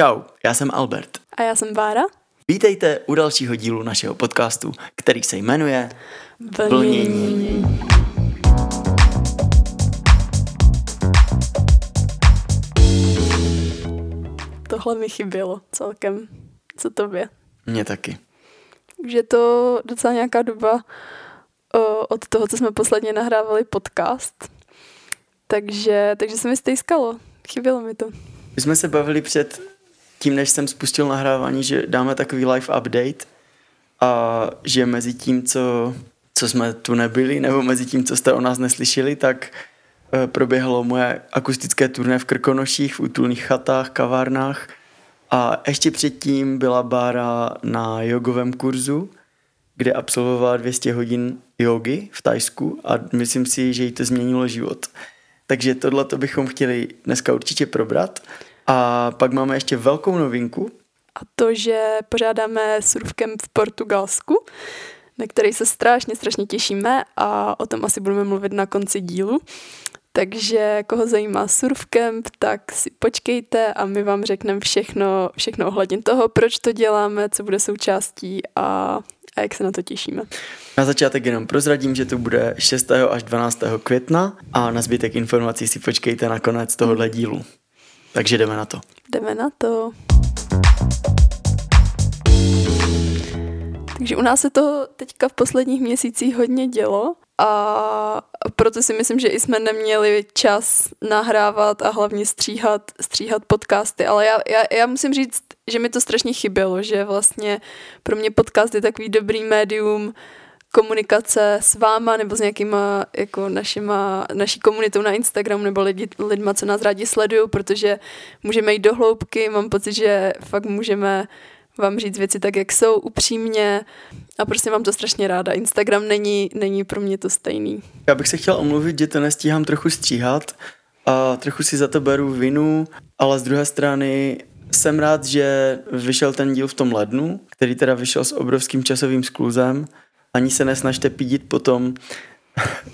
Čau, já jsem Albert. A já jsem Bára. Vítejte u dalšího dílu našeho podcastu, který se jmenuje Vlnění. Tohle mi chybělo celkem. Co tobě? Mně taky. Už je to docela nějaká doba o, od toho, co jsme posledně nahrávali podcast. Takže, takže se mi stejskalo. Chybělo mi to. My jsme se bavili před tím, než jsem spustil nahrávání, že dáme takový live update a že mezi tím, co, co jsme tu nebyli, nebo mezi tím, co jste o nás neslyšeli, tak e, proběhlo moje akustické turné v Krkonoších, v útulných chatách, kavárnách a ještě předtím byla Bára na jogovém kurzu, kde absolvovala 200 hodin jogy v Tajsku a myslím si, že jí to změnilo život. Takže tohle to bychom chtěli dneska určitě probrat. A pak máme ještě velkou novinku. A to, že pořádáme surfkem v Portugalsku, na který se strašně, strašně těšíme a o tom asi budeme mluvit na konci dílu. Takže koho zajímá surfcamp, tak si počkejte a my vám řekneme všechno, všechno ohledně toho, proč to děláme, co bude součástí a, a jak se na to těšíme. Na začátek jenom prozradím, že to bude 6. až 12. května a na zbytek informací si počkejte na konec tohohle dílu. Takže jdeme na to. Jdeme na to. Takže u nás se to teďka v posledních měsících hodně dělo a proto si myslím, že i jsme neměli čas nahrávat a hlavně stříhat, stříhat podcasty, ale já, já, já musím říct, že mi to strašně chybělo, že vlastně pro mě podcast je takový dobrý médium komunikace s váma nebo s nějakýma jako našima, naší komunitou na Instagramu nebo lidi, lidma, co nás rádi sledují, protože můžeme jít do hloubky, mám pocit, že fakt můžeme vám říct věci tak, jak jsou, upřímně a prostě mám to strašně ráda. Instagram není, není pro mě to stejný. Já bych se chtěl omluvit, že to nestíhám trochu stříhat a trochu si za to beru vinu, ale z druhé strany jsem rád, že vyšel ten díl v tom lednu, který teda vyšel s obrovským časovým skluzem. Ani se nesnažte pídit potom,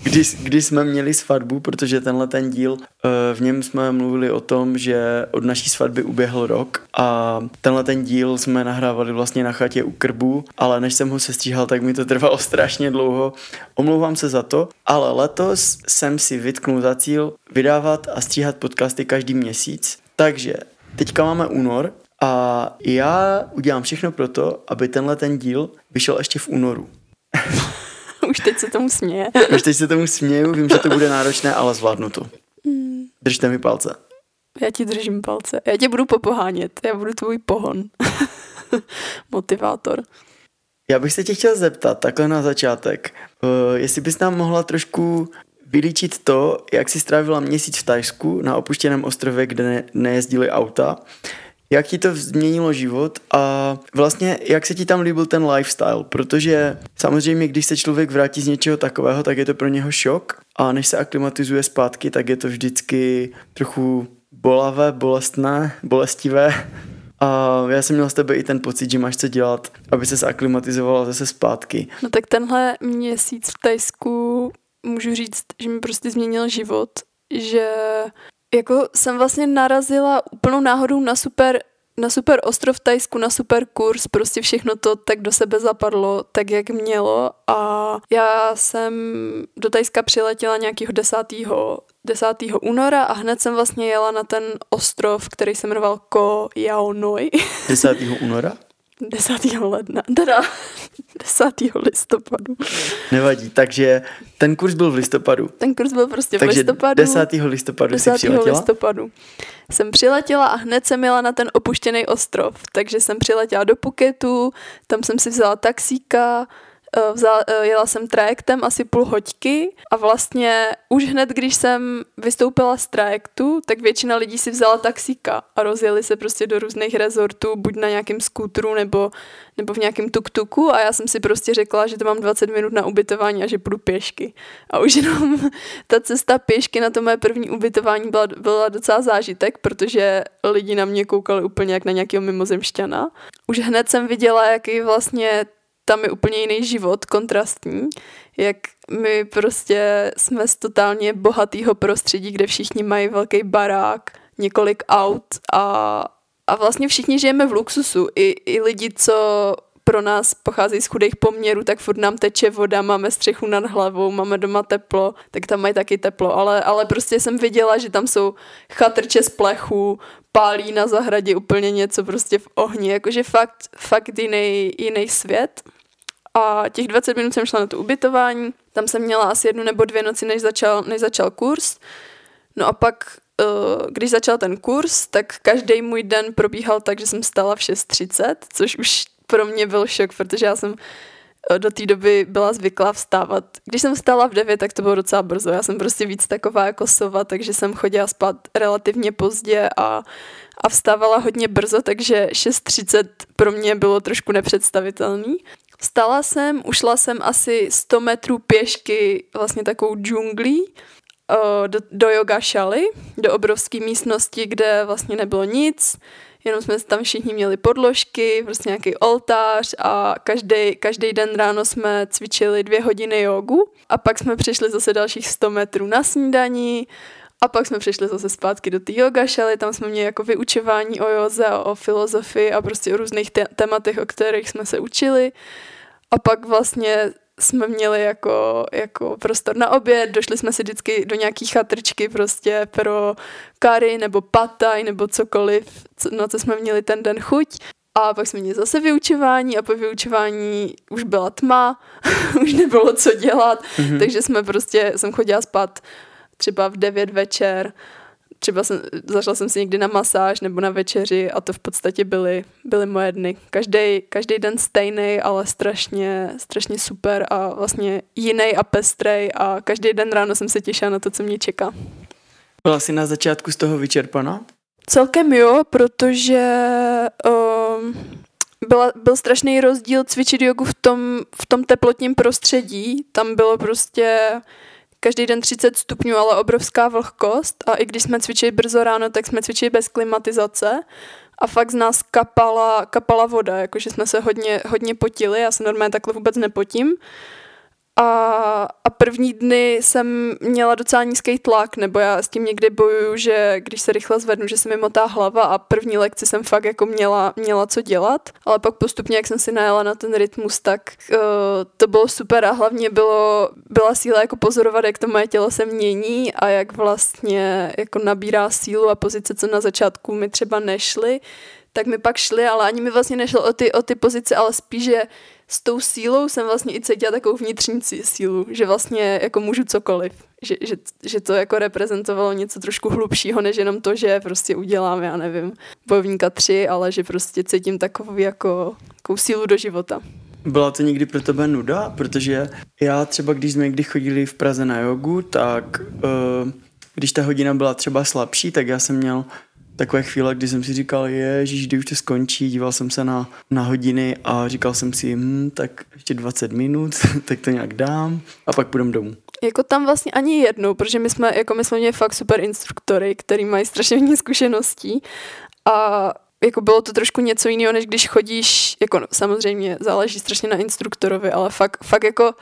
když, když jsme měli svatbu, protože tenhle ten díl, eh, v něm jsme mluvili o tom, že od naší svatby uběhl rok a tenhle ten díl jsme nahrávali vlastně na chatě u krbu, ale než jsem ho sestříhal, tak mi to trvalo strašně dlouho. Omlouvám se za to, ale letos jsem si vytknul za cíl vydávat a stříhat podcasty každý měsíc. Takže teďka máme únor a já udělám všechno pro to, aby tenhle ten díl vyšel ještě v únoru. Už teď se tomu směje. Už teď se tomu směju, vím, že to bude náročné, ale zvládnu to. Hmm. Držte mi palce. Já ti držím palce. Já tě budu popohánět. Já budu tvůj pohon. Motivátor. Já bych se tě chtěl zeptat takhle na začátek, uh, jestli bys nám mohla trošku vylíčit to, jak jsi strávila měsíc v Tajsku na opuštěném ostrově, kde ne- nejezdili auta jak ti to změnilo život a vlastně jak se ti tam líbil ten lifestyle, protože samozřejmě, když se člověk vrátí z něčeho takového, tak je to pro něho šok a než se aklimatizuje zpátky, tak je to vždycky trochu bolavé, bolestné, bolestivé a já jsem měl z tebe i ten pocit, že máš co dělat, aby se zaklimatizovala zase zpátky. No tak tenhle měsíc v Tajsku můžu říct, že mi prostě změnil život, že jako jsem vlastně narazila úplnou náhodou na super na super ostrov Tajsku, na super kurz, prostě všechno to tak do sebe zapadlo, tak jak mělo a já jsem do Tajska přiletěla nějakého 10. 10. února a hned jsem vlastně jela na ten ostrov, který se jmenoval Ko Yao Noi. 10. února? 10. ledna, teda 10. listopadu. Nevadí, takže ten kurz byl v listopadu. Ten kurz byl prostě takže v listopadu. 10. listopadu 10. si přiletěla? listopadu. Jsem přiletěla a hned jsem jela na ten opuštěný ostrov, takže jsem přiletěla do Puketu, tam jsem si vzala taxíka, vzala, eh, jela jsem trajektem asi půl hoďky a vlastně už hned, když jsem vystoupila z trajektu, tak většina lidí si vzala taxíka a rozjeli se prostě do různých rezortů, buď na nějakém skútru nebo, nebo v nějakém tuk-tuku a já jsem si prostě řekla, že to mám 20 minut na ubytování a že půjdu pěšky. A už jenom ta cesta pěšky na to moje první ubytování byla, byla docela zážitek, protože lidi na mě koukali úplně jak na nějakého mimozemšťana. Už hned jsem viděla, jaký vlastně tam je úplně jiný život, kontrastní, jak my prostě jsme z totálně bohatého prostředí, kde všichni mají velký barák, několik aut a a vlastně všichni žijeme v luxusu. I, i lidi, co pro nás pocházejí z chudých poměrů, tak furt nám teče voda, máme střechu nad hlavou, máme doma teplo, tak tam mají taky teplo, ale, ale prostě jsem viděla, že tam jsou chatrče z plechu, pálí na zahradě úplně něco prostě v ohni, jakože fakt, fakt jiný, jiný svět. A těch 20 minut jsem šla na to ubytování, tam jsem měla asi jednu nebo dvě noci, než začal, než začal kurz. No a pak, eh, když začal ten kurz, tak každý můj den probíhal tak, že jsem stala v 6.30, což už pro mě byl šok, protože já jsem eh, do té doby byla zvyklá vstávat. Když jsem vstala v 9, tak to bylo docela brzo. Já jsem prostě víc taková jako sova, takže jsem chodila spát relativně pozdě a, a vstávala hodně brzo, takže 6.30 pro mě bylo trošku nepředstavitelný. Vstala jsem, ušla jsem asi 100 metrů pěšky vlastně takovou džunglí eh, do, do yoga šaly, do obrovské místnosti, kde vlastně nebylo nic, jenom jsme tam všichni měli podložky, prostě nějaký oltář a každý, každý den ráno jsme cvičili dvě hodiny jogu. A pak jsme přišli zase dalších 100 metrů na snídaní a pak jsme přišli zase zpátky do té yoga šaly, tam jsme měli jako vyučování o joze, o filozofii a prostě o různých te- tématech, o kterých jsme se učili. A pak vlastně jsme měli jako, jako prostor na oběd, došli jsme si vždycky do nějaký chatrčky prostě pro kary nebo pataj nebo cokoliv, na co jsme měli ten den chuť. A pak jsme měli zase vyučování a po vyučování už byla tma, už nebylo co dělat, mm-hmm. takže jsme prostě, jsem chodila spát třeba v 9 večer třeba jsem, zašla jsem si někdy na masáž nebo na večeři a to v podstatě byly, byly moje dny. Každý, každý den stejný, ale strašně, strašně super a vlastně jiný a pestrej a každý den ráno jsem se těšila na to, co mě čeká. Byla jsi na začátku z toho vyčerpaná? Celkem jo, protože um, byla, byl strašný rozdíl cvičit jogu v tom, v tom teplotním prostředí. Tam bylo prostě každý den 30 stupňů, ale obrovská vlhkost. A i když jsme cvičili brzo ráno, tak jsme cvičili bez klimatizace. A fakt z nás kapala, kapala voda, jakože jsme se hodně, hodně potili, já se normálně takhle vůbec nepotím a, a první dny jsem měla docela nízký tlak, nebo já s tím někdy bojuju, že když se rychle zvednu, že se mi motá hlava a první lekci jsem fakt jako měla, měla co dělat, ale pak postupně, jak jsem si najela na ten rytmus, tak uh, to bylo super a hlavně bylo, byla síla jako pozorovat, jak to moje tělo se mění a jak vlastně jako nabírá sílu a pozice, co na začátku mi třeba nešly, tak mi pak šly, ale ani mi vlastně nešlo o ty, o ty pozice, ale spíš, že s tou sílou jsem vlastně i cítila takovou vnitřní sílu, že vlastně jako můžu cokoliv. Že, že, že to jako reprezentovalo něco trošku hlubšího, než jenom to, že prostě udělám, já nevím, bojovníka tři, ale že prostě cítím takovou jako takovou sílu do života. Byla to někdy pro tebe nuda? Protože já třeba, když jsme někdy chodili v Praze na jogu, tak uh, když ta hodina byla třeba slabší, tak já jsem měl takové chvíle, kdy jsem si říkal, ježíš, kdy už to skončí, díval jsem se na, na hodiny a říkal jsem si, hm, tak ještě 20 minut, tak to nějak dám a pak půjdem domů. Jako tam vlastně ani jednou, protože my jsme, jako my jsme měli fakt super instruktory, který mají strašně hodně zkušeností a jako bylo to trošku něco jiného, než když chodíš, jako no, samozřejmě záleží strašně na instruktorovi, ale fakt, fakt jako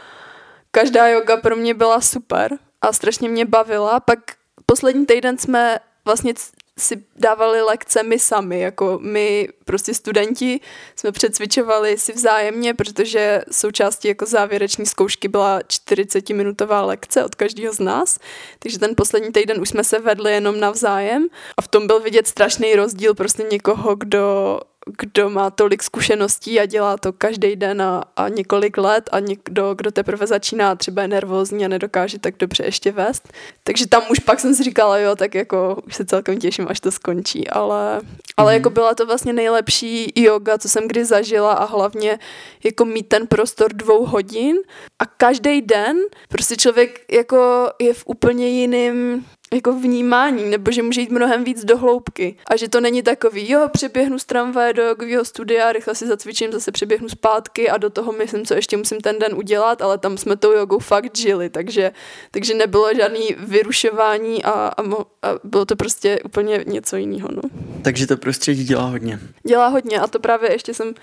každá yoga pro mě byla super a strašně mě bavila. Pak poslední týden jsme vlastně si dávali lekce my sami, jako my prostě studenti jsme přecvičovali si vzájemně, protože součástí jako závěreční zkoušky byla 40-minutová lekce od každého z nás, takže ten poslední týden už jsme se vedli jenom navzájem. A v tom byl vidět strašný rozdíl prostě někoho, kdo kdo má tolik zkušeností a dělá to každý den a, a několik let a někdo, kdo teprve začíná třeba je nervózní a nedokáže tak dobře ještě vést. Takže tam už pak jsem si říkala, jo, tak jako už se celkem těším, až to skončí, ale, ale mm. jako byla to vlastně nejlepší yoga, co jsem kdy zažila a hlavně jako mít ten prostor dvou hodin a každý den prostě člověk jako je v úplně jiným jako vnímání, nebo že může jít mnohem víc do hloubky. A že to není takový, jo, přeběhnu z tramvaje do jogového studia, rychle si zacvičím, zase přeběhnu zpátky a do toho myslím, co ještě musím ten den udělat, ale tam jsme tou jogou fakt žili, takže, takže nebylo žádný vyrušování a, a, mo, a bylo to prostě úplně něco jiného. No. Takže to prostředí dělá hodně. Dělá hodně a to právě ještě jsem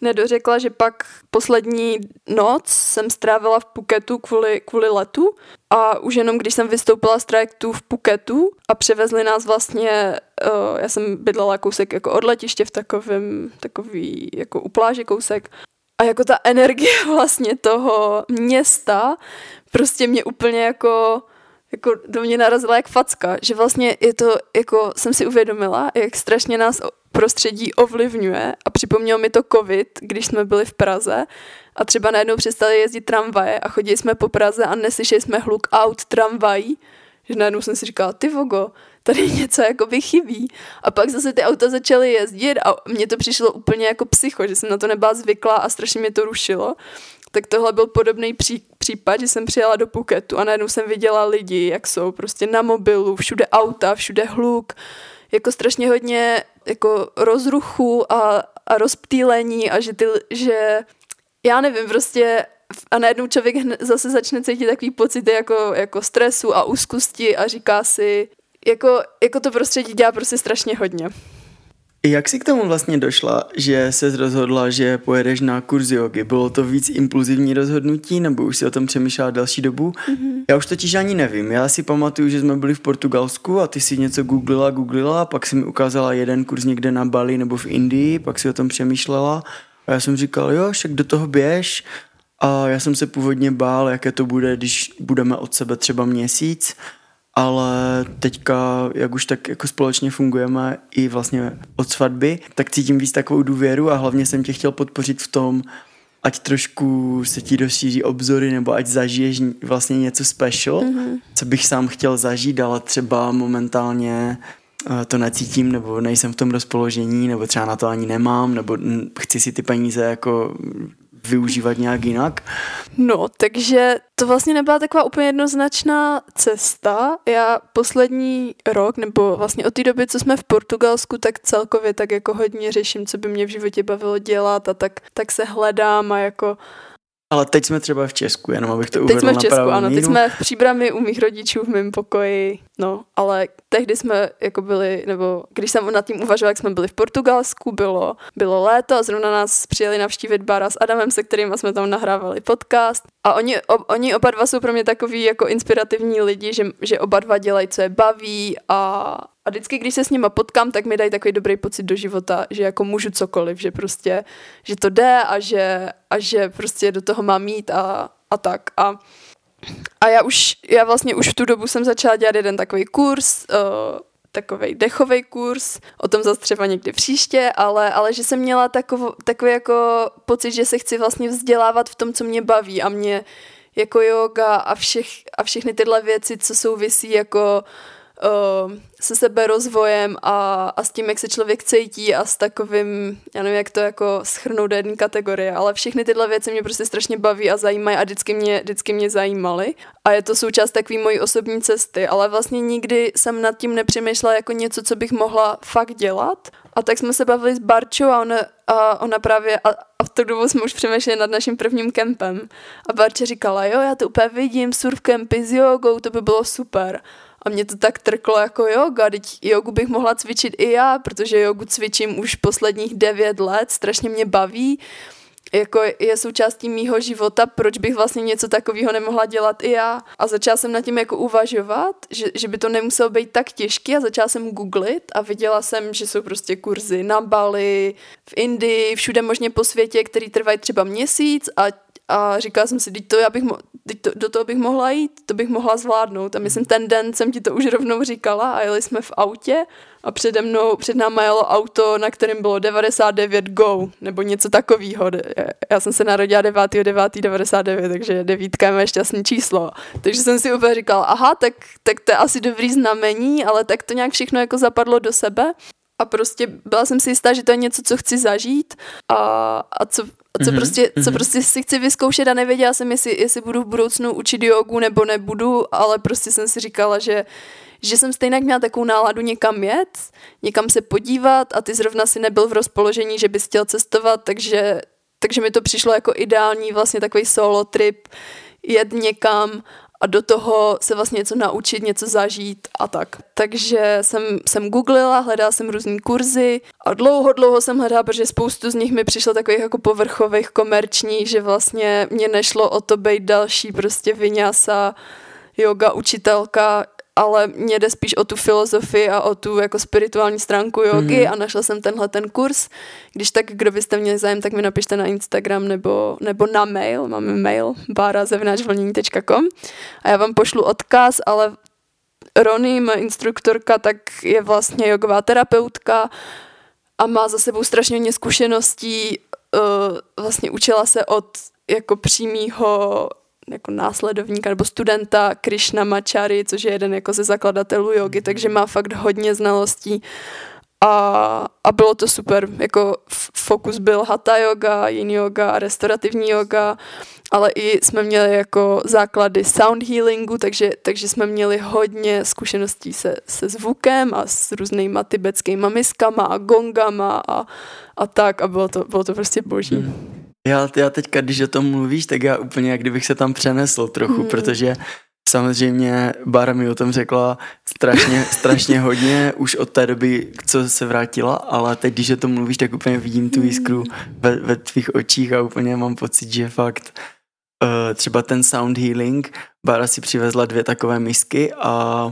nedořekla, že pak poslední noc jsem strávila v Puketu kvůli, kvůli letu a už jenom když jsem vystoupila z trajektu v Puketu a převezli nás vlastně, uh, já jsem bydlela kousek jako od letiště v takovém, takový jako u pláže kousek a jako ta energie vlastně toho města prostě mě úplně jako jako do mě narazila jak facka, že vlastně je to, jako jsem si uvědomila, jak strašně nás prostředí ovlivňuje a připomněl mi to covid, když jsme byli v Praze a třeba najednou přestali jezdit tramvaje a chodili jsme po Praze a neslyšeli jsme hluk aut tramvají, že najednou jsem si říkala, ty vogo, tady něco jako by chybí. A pak zase ty auta začaly jezdit a mně to přišlo úplně jako psycho, že jsem na to nebyla zvyklá a strašně mě to rušilo. Tak tohle byl podobný pří, případ, že jsem přijela do Puketu a najednou jsem viděla lidi, jak jsou prostě na mobilu, všude auta, všude hluk, jako strašně hodně jako rozruchu a, a rozptýlení a že, ty, že já nevím, prostě a najednou člověk zase začne cítit takový pocity jako, jako stresu a úzkosti a říká si, jako, jako to prostředí dělá prostě strašně hodně. Jak jsi k tomu vlastně došla, že se rozhodla, že pojedeš na kurz jogy? Bylo to víc impulzivní rozhodnutí, nebo už si o tom přemýšlela další dobu? Mm-hmm. Já už totiž ani nevím. Já si pamatuju, že jsme byli v Portugalsku a ty si něco googlila, googlila, pak si mi ukázala jeden kurz někde na Bali nebo v Indii, pak si o tom přemýšlela a já jsem říkal, jo, však do toho běž. A já jsem se původně bál, jaké to bude, když budeme od sebe třeba měsíc ale teďka, jak už tak jako společně fungujeme i vlastně od svatby, tak cítím víc takovou důvěru a hlavně jsem tě chtěl podpořit v tom, ať trošku se ti rozšíří obzory nebo ať zažiješ vlastně něco special, mm-hmm. co bych sám chtěl zažít, ale třeba momentálně eh, to necítím, nebo nejsem v tom rozpoložení, nebo třeba na to ani nemám, nebo chci si ty peníze jako využívat nějak jinak? No, takže to vlastně nebyla taková úplně jednoznačná cesta. Já poslední rok, nebo vlastně od té doby, co jsme v Portugalsku, tak celkově tak jako hodně řeším, co by mě v životě bavilo dělat a tak, tak se hledám a jako ale teď jsme třeba v Česku, jenom abych to uvedl Teď jsme v Česku, ano, míru. teď jsme v příbrami u mých rodičů v mém pokoji, no, ale tehdy jsme jako byli, nebo když jsem nad tím uvažovala, jak jsme byli v Portugalsku, bylo, bylo léto a zrovna nás přijeli navštívit Bara s Adamem, se kterým jsme tam nahrávali podcast a oni, o, oni oba dva jsou pro mě takový jako inspirativní lidi, že, že oba dva dělají, co je baví a, a vždycky, když se s nima potkám, tak mi dají takový dobrý pocit do života, že jako můžu cokoliv, že prostě, že to jde a že, a že prostě do toho mám mít a, a tak. A, a já už, já vlastně už v tu dobu jsem začala dělat jeden takový kurz, uh, takový dechový kurz, o tom zase třeba někdy příště, ale, ale že jsem měla takov, takový jako pocit, že se chci vlastně vzdělávat v tom, co mě baví a mě jako yoga a, všech, a všechny tyhle věci, co souvisí jako uh, se sebe rozvojem a, a s tím, jak se člověk cítí a s takovým, já nevím, jak to jako schrnout do jedné kategorie, ale všechny tyhle věci mě prostě strašně baví a zajímají a vždycky mě, vždycky mě zajímaly. A je to součást takové mojí osobní cesty, ale vlastně nikdy jsem nad tím nepřemýšlela jako něco, co bych mohla fakt dělat. A tak jsme se bavili s Barčou a ona, a ona právě, a, a v tu dobu jsme už přemýšleli nad naším prvním kempem. A Barča říkala, jo, já to úplně vidím, surf kempy s jogou, to by bylo super. A mě to tak trklo jako yoga, teď jogu bych mohla cvičit i já, protože jogu cvičím už posledních devět let, strašně mě baví, jako je součástí mýho života, proč bych vlastně něco takového nemohla dělat i já. A začala jsem nad tím jako uvažovat, že, že by to nemuselo být tak těžké a začala jsem googlit a viděla jsem, že jsou prostě kurzy na Bali, v Indii, všude možně po světě, který trvají třeba měsíc a a říkala jsem si, teď to já bych mo- teď to, do toho bych mohla jít, to bych mohla zvládnout. A myslím, ten den jsem ti to už rovnou říkala a jeli jsme v autě a přede mnou, před náma jelo auto, na kterém bylo 99 go, nebo něco takového. Já jsem se narodila 9. 9. 99, takže devítka je moje šťastné číslo. Takže jsem si úplně říkala, aha, tak, tak to je asi dobrý znamení, ale tak to nějak všechno jako zapadlo do sebe a prostě byla jsem si jistá, že to je něco, co chci zažít a, a co, co, mm-hmm. prostě, co mhm. prostě si chci vyzkoušet a nevěděla jsem, jestli, jestli budu v budoucnu učit jogu nebo nebudu, ale prostě jsem si říkala, že, že jsem stejně měla takovou náladu někam jet, někam se podívat a ty zrovna si nebyl v rozpoložení, že bys chtěl cestovat, takže, takže mi to přišlo jako ideální vlastně takový solo trip, jet někam a do toho se vlastně něco naučit, něco zažít a tak. Takže jsem, jsem googlila, hledala jsem různé kurzy a dlouho, dlouho jsem hledala, protože spoustu z nich mi přišlo takových jako povrchových, komerčních, že vlastně mě nešlo o to být další prostě vyňasa yoga učitelka, ale mě jde spíš o tu filozofii a o tu jako spirituální stránku jogy mm-hmm. a našla jsem tenhle ten kurz. Když tak, kdo byste měli zájem, tak mi napište na Instagram nebo, nebo na mail. Máme mail barazevnáčvlnění.com a já vám pošlu odkaz, ale Rony, moje instruktorka, tak je vlastně jogová terapeutka a má za sebou strašně hodně zkušeností. Uh, vlastně učila se od jako přímýho jako následovníka nebo studenta Krishna Machari, což je jeden jako ze zakladatelů jogy, takže má fakt hodně znalostí a, a bylo to super, jako fokus byl hatha yoga, yin yoga, restaurativní yoga, ale i jsme měli jako základy sound healingu, takže, takže jsme měli hodně zkušeností se, se zvukem a s různýma tibetskými miskama a gongama a, a tak a bylo to, bylo to prostě boží. Hmm. Já, já teďka, když o tom mluvíš, tak já úplně jak kdybych se tam přenesl trochu, hmm. protože samozřejmě Bára mi o tom řekla strašně, strašně hodně už od té doby, co se vrátila, ale teď, když o tom mluvíš, tak úplně vidím tu jiskru ve, ve tvých očích a úplně mám pocit, že fakt uh, třeba ten sound healing, Bára si přivezla dvě takové misky a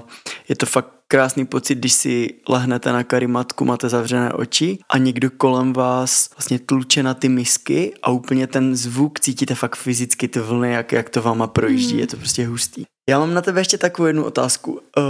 je to fakt krásný pocit, když si lehnete na karimatku, máte zavřené oči a někdo kolem vás vlastně tluče na ty misky a úplně ten zvuk cítíte fakt fyzicky ty vlny, jak, jak to váma projíždí, mm. je to prostě hustý. Já mám na tebe ještě takovou jednu otázku. Eh,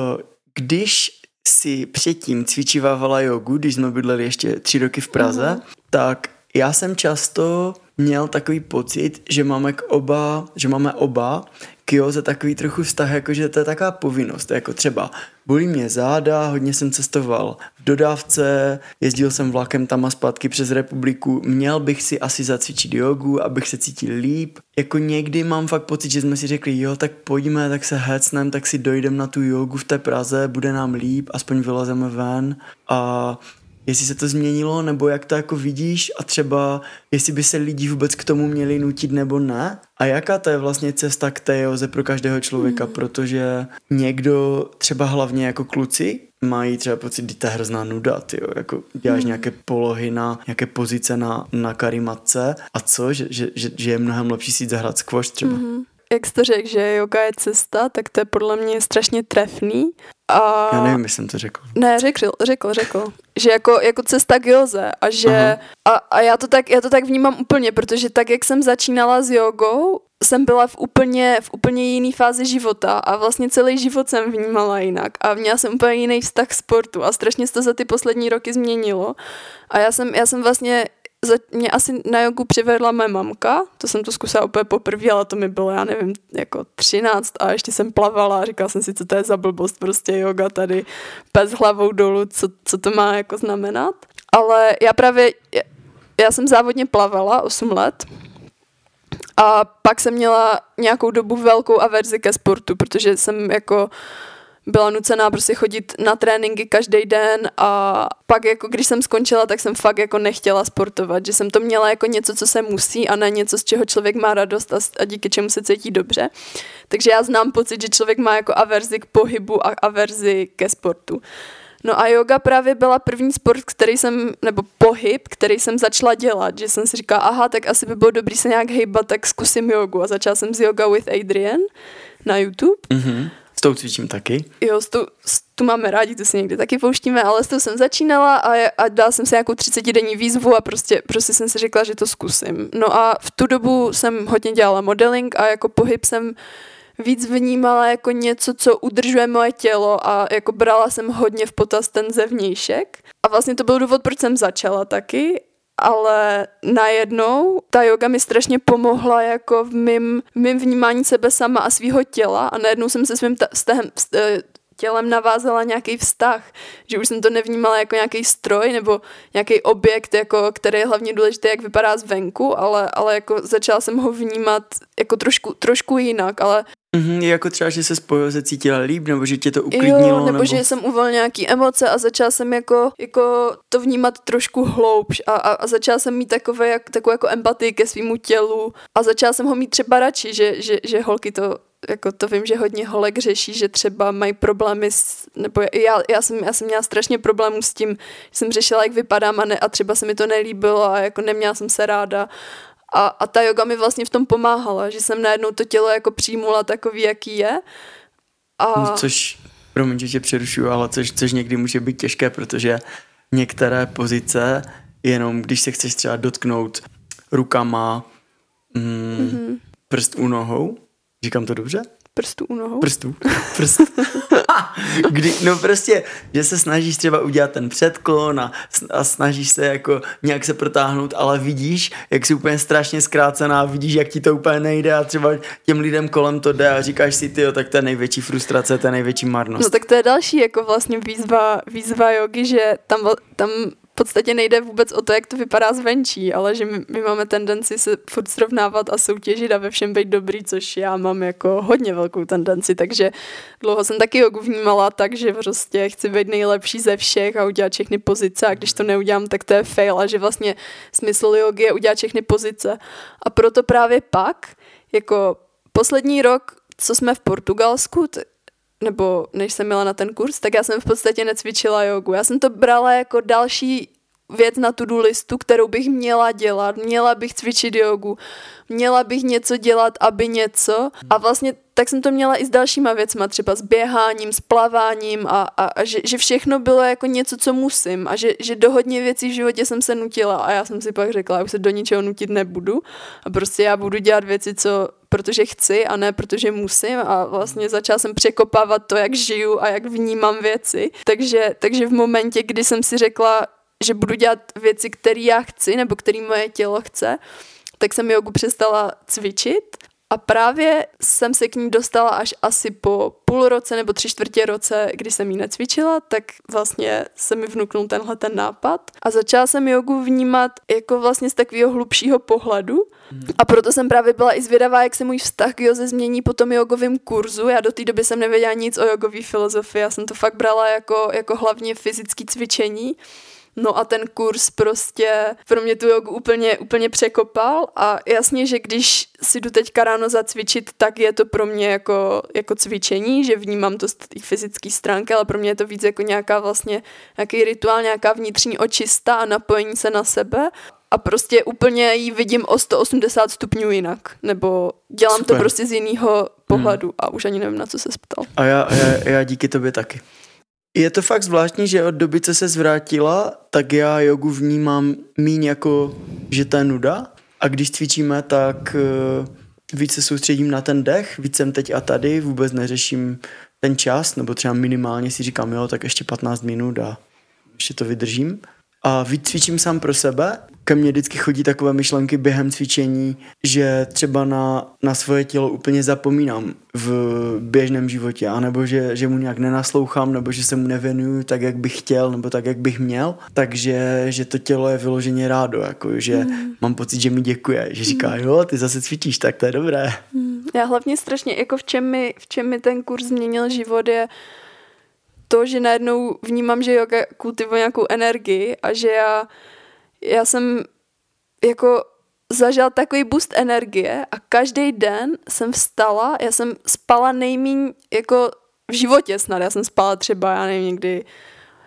když si předtím cvičívávala jogu, když jsme bydleli ještě tři roky v Praze, mm. tak já jsem často měl takový pocit, že máme k oba, že máme oba k joze takový trochu vztah, jako že to je taková povinnost, jako třeba bolí mě záda, hodně jsem cestoval v dodávce, jezdil jsem vlakem tam a zpátky přes republiku, měl bych si asi zacvičit jogu, abych se cítil líp. Jako někdy mám fakt pocit, že jsme si řekli, jo, tak pojďme, tak se hecnem, tak si dojdem na tu jogu v té Praze, bude nám líp, aspoň vylezeme ven a jestli se to změnilo, nebo jak to jako vidíš a třeba jestli by se lidi vůbec k tomu měli nutit nebo ne. A jaká to je vlastně cesta k té joze pro každého člověka, mm. protože někdo třeba hlavně jako kluci mají třeba pocit, že to je hrozná nuda, tyjo, jako děláš mm. nějaké polohy na nějaké pozice na, na karimatce a co, že, že, že, že je mnohem lepší si zahrát squash třeba. Mm jak jsi to řekl, že yoga je cesta, tak to je podle mě strašně trefný. A... Já nevím, jestli jsem to řekl. Ne, řekl, řekl, řekl. Že jako, jako cesta k joze a že a, a já, to tak, já to tak vnímám úplně, protože tak, jak jsem začínala s jogou, jsem byla v úplně, v úplně jiný fázi života a vlastně celý život jsem vnímala jinak a měla jsem úplně jiný vztah k sportu a strašně se to za ty poslední roky změnilo. A já jsem, já jsem vlastně mě asi na jogu přivedla mé mamka, to jsem to zkusila úplně poprvé, ale to mi bylo, já nevím, jako 13 a ještě jsem plavala a říkala jsem si, co to je za blbost, prostě yoga tady pes hlavou dolů, co, co to má jako znamenat. Ale já právě, já jsem závodně plavala 8 let a pak jsem měla nějakou dobu velkou averzi ke sportu, protože jsem jako byla nucená prostě chodit na tréninky každý den a pak jako když jsem skončila, tak jsem fakt jako nechtěla sportovat, že jsem to měla jako něco, co se musí a ne něco, z čeho člověk má radost a, a díky čemu se cítí dobře. Takže já znám pocit, že člověk má jako averzi k pohybu a averzi ke sportu. No a yoga právě byla první sport, který jsem, nebo pohyb, který jsem začala dělat, že jsem si říkala, aha, tak asi by bylo dobrý se nějak hejbat, tak zkusím jogu a začala jsem s Yoga with Adrian na YouTube. Mm-hmm. S tou cvičím taky. Jo, s tu, s tu máme rádi, tu si někdy taky pouštíme, ale s tou jsem začínala a, a dala jsem si nějakou 30-denní výzvu a prostě, prostě jsem si řekla, že to zkusím. No a v tu dobu jsem hodně dělala modeling a jako pohyb jsem víc vnímala jako něco, co udržuje moje tělo a jako brala jsem hodně v potaz ten zevnějšek. A vlastně to byl důvod, proč jsem začala taky ale najednou ta yoga mi strašně pomohla jako v mým, v mým vnímání sebe sama a svého těla a najednou jsem se svým ta, vztahem, eh, tělem navázala nějaký vztah, že už jsem to nevnímala jako nějaký stroj nebo nějaký objekt, jako, který je hlavně důležitý, jak vypadá zvenku, ale, ale jako začala jsem ho vnímat jako trošku, trošku jinak, ale Mm-hmm, jako třeba, že se spojil, se cítila líp, nebo že tě to uklidnilo. Jo, nebo, nebo... že jsem uvolnila nějaký emoce a začala jsem jako, jako to vnímat trošku hloubš a, a, a začala jsem mít takové, jak, takovou jako empatii ke svýmu tělu a začala jsem ho mít třeba radši, že, že, že holky to jako to vím, že hodně holek řeší, že třeba mají problémy s, nebo já, já, jsem, já jsem měla strašně problémů s tím, že jsem řešila, jak vypadám a, ne, a třeba se mi to nelíbilo a jako neměla jsem se ráda a, a ta yoga mi vlastně v tom pomáhala, že jsem najednou to tělo jako přijmula takový, jaký je. A... No, což, promiň, že tě přerušuju, ale což, což někdy může být těžké, protože některé pozice, jenom když se chceš třeba dotknout rukama, mm, mm-hmm. prst u nohou, říkám to dobře? Prstů u nohou? Prstů. Prst. Kdy, no prostě, že se snažíš třeba udělat ten předklon a, a snažíš se jako nějak se protáhnout, ale vidíš, jak jsi úplně strašně zkrácená, vidíš, jak ti to úplně nejde a třeba těm lidem kolem to jde a říkáš si, ty, tak to je největší frustrace, to je největší marnost. No tak to je další jako vlastně výzva, výzva jogy, že tam, tam podstatě nejde vůbec o to, jak to vypadá zvenčí, ale že my, my máme tendenci se furt srovnávat a soutěžit a ve všem být dobrý, což já mám jako hodně velkou tendenci, takže dlouho jsem taky jogu vnímala tak, že prostě chci být nejlepší ze všech a udělat všechny pozice a když to neudělám, tak to je fail a že vlastně smysl jogy je udělat všechny pozice. A proto právě pak, jako poslední rok, co jsme v Portugalsku, nebo než jsem měla na ten kurz, tak já jsem v podstatě necvičila jogu. Já jsem to brala jako další věc na tu listu, kterou bych měla dělat. Měla bych cvičit jogu, měla bych něco dělat, aby něco. A vlastně tak jsem to měla i s dalšíma věcma, třeba s běháním, s plaváním a, a, a že, že všechno bylo jako něco, co musím a že, že do hodně věcí v životě jsem se nutila a já jsem si pak řekla, já už se do ničeho nutit nebudu a prostě já budu dělat věci, co protože chci a ne protože musím a vlastně začala jsem překopávat to, jak žiju a jak vnímám věci. Takže, takže v momentě, kdy jsem si řekla, že budu dělat věci, které já chci nebo které moje tělo chce, tak jsem jogu přestala cvičit a právě jsem se k ní dostala až asi po půl roce nebo tři čtvrtě roce, kdy jsem ji necvičila, tak vlastně se mi vnuknul tenhle ten nápad a začala jsem jogu vnímat jako vlastně z takového hlubšího pohledu a proto jsem právě byla i zvědavá, jak se můj vztah k joze změní po tom jogovém kurzu. Já do té doby jsem nevěděla nic o jogové filozofii, já jsem to fakt brala jako, jako hlavně fyzické cvičení No a ten kurz prostě pro mě tu jogu úplně, úplně překopal a jasně, že když si jdu teďka ráno zacvičit, tak je to pro mě jako, jako cvičení, že vnímám to z té fyzické stránky, ale pro mě je to víc jako nějaká vlastně, nějaký rituál, nějaká vnitřní očista a napojení se na sebe a prostě úplně ji vidím o 180 stupňů jinak, nebo dělám Super. to prostě z jiného pohledu hmm. a už ani nevím, na co se ptal. A já, já, já díky tobě taky. Je to fakt zvláštní, že od doby, co se zvrátila, tak já jogu vnímám míň jako, že to je nuda. A když cvičíme, tak uh, víc se soustředím na ten dech, víc jsem teď a tady, vůbec neřeším ten čas, nebo třeba minimálně si říkám, jo, tak ještě 15 minut a ještě to vydržím. A víc cvičím sám pro sebe ke mně vždycky chodí takové myšlenky během cvičení, že třeba na, na svoje tělo úplně zapomínám v běžném životě, anebo že, že mu nějak nenaslouchám, nebo že se mu nevěnuju tak, jak bych chtěl, nebo tak, jak bych měl. Takže že to tělo je vyloženě rádo, jako, že mm. mám pocit, že mi děkuje, že říká, mm. jo, ty zase cvičíš, tak to je dobré. Mm. Já hlavně strašně, jako v čem mi, v čem mi ten kurz změnil život je to, že najednou vnímám, že yoga kultivuje nějakou energii a že já já jsem jako zažila takový boost energie a každý den jsem vstala, já jsem spala nejmíň jako v životě snad, já jsem spala třeba, já nevím, někdy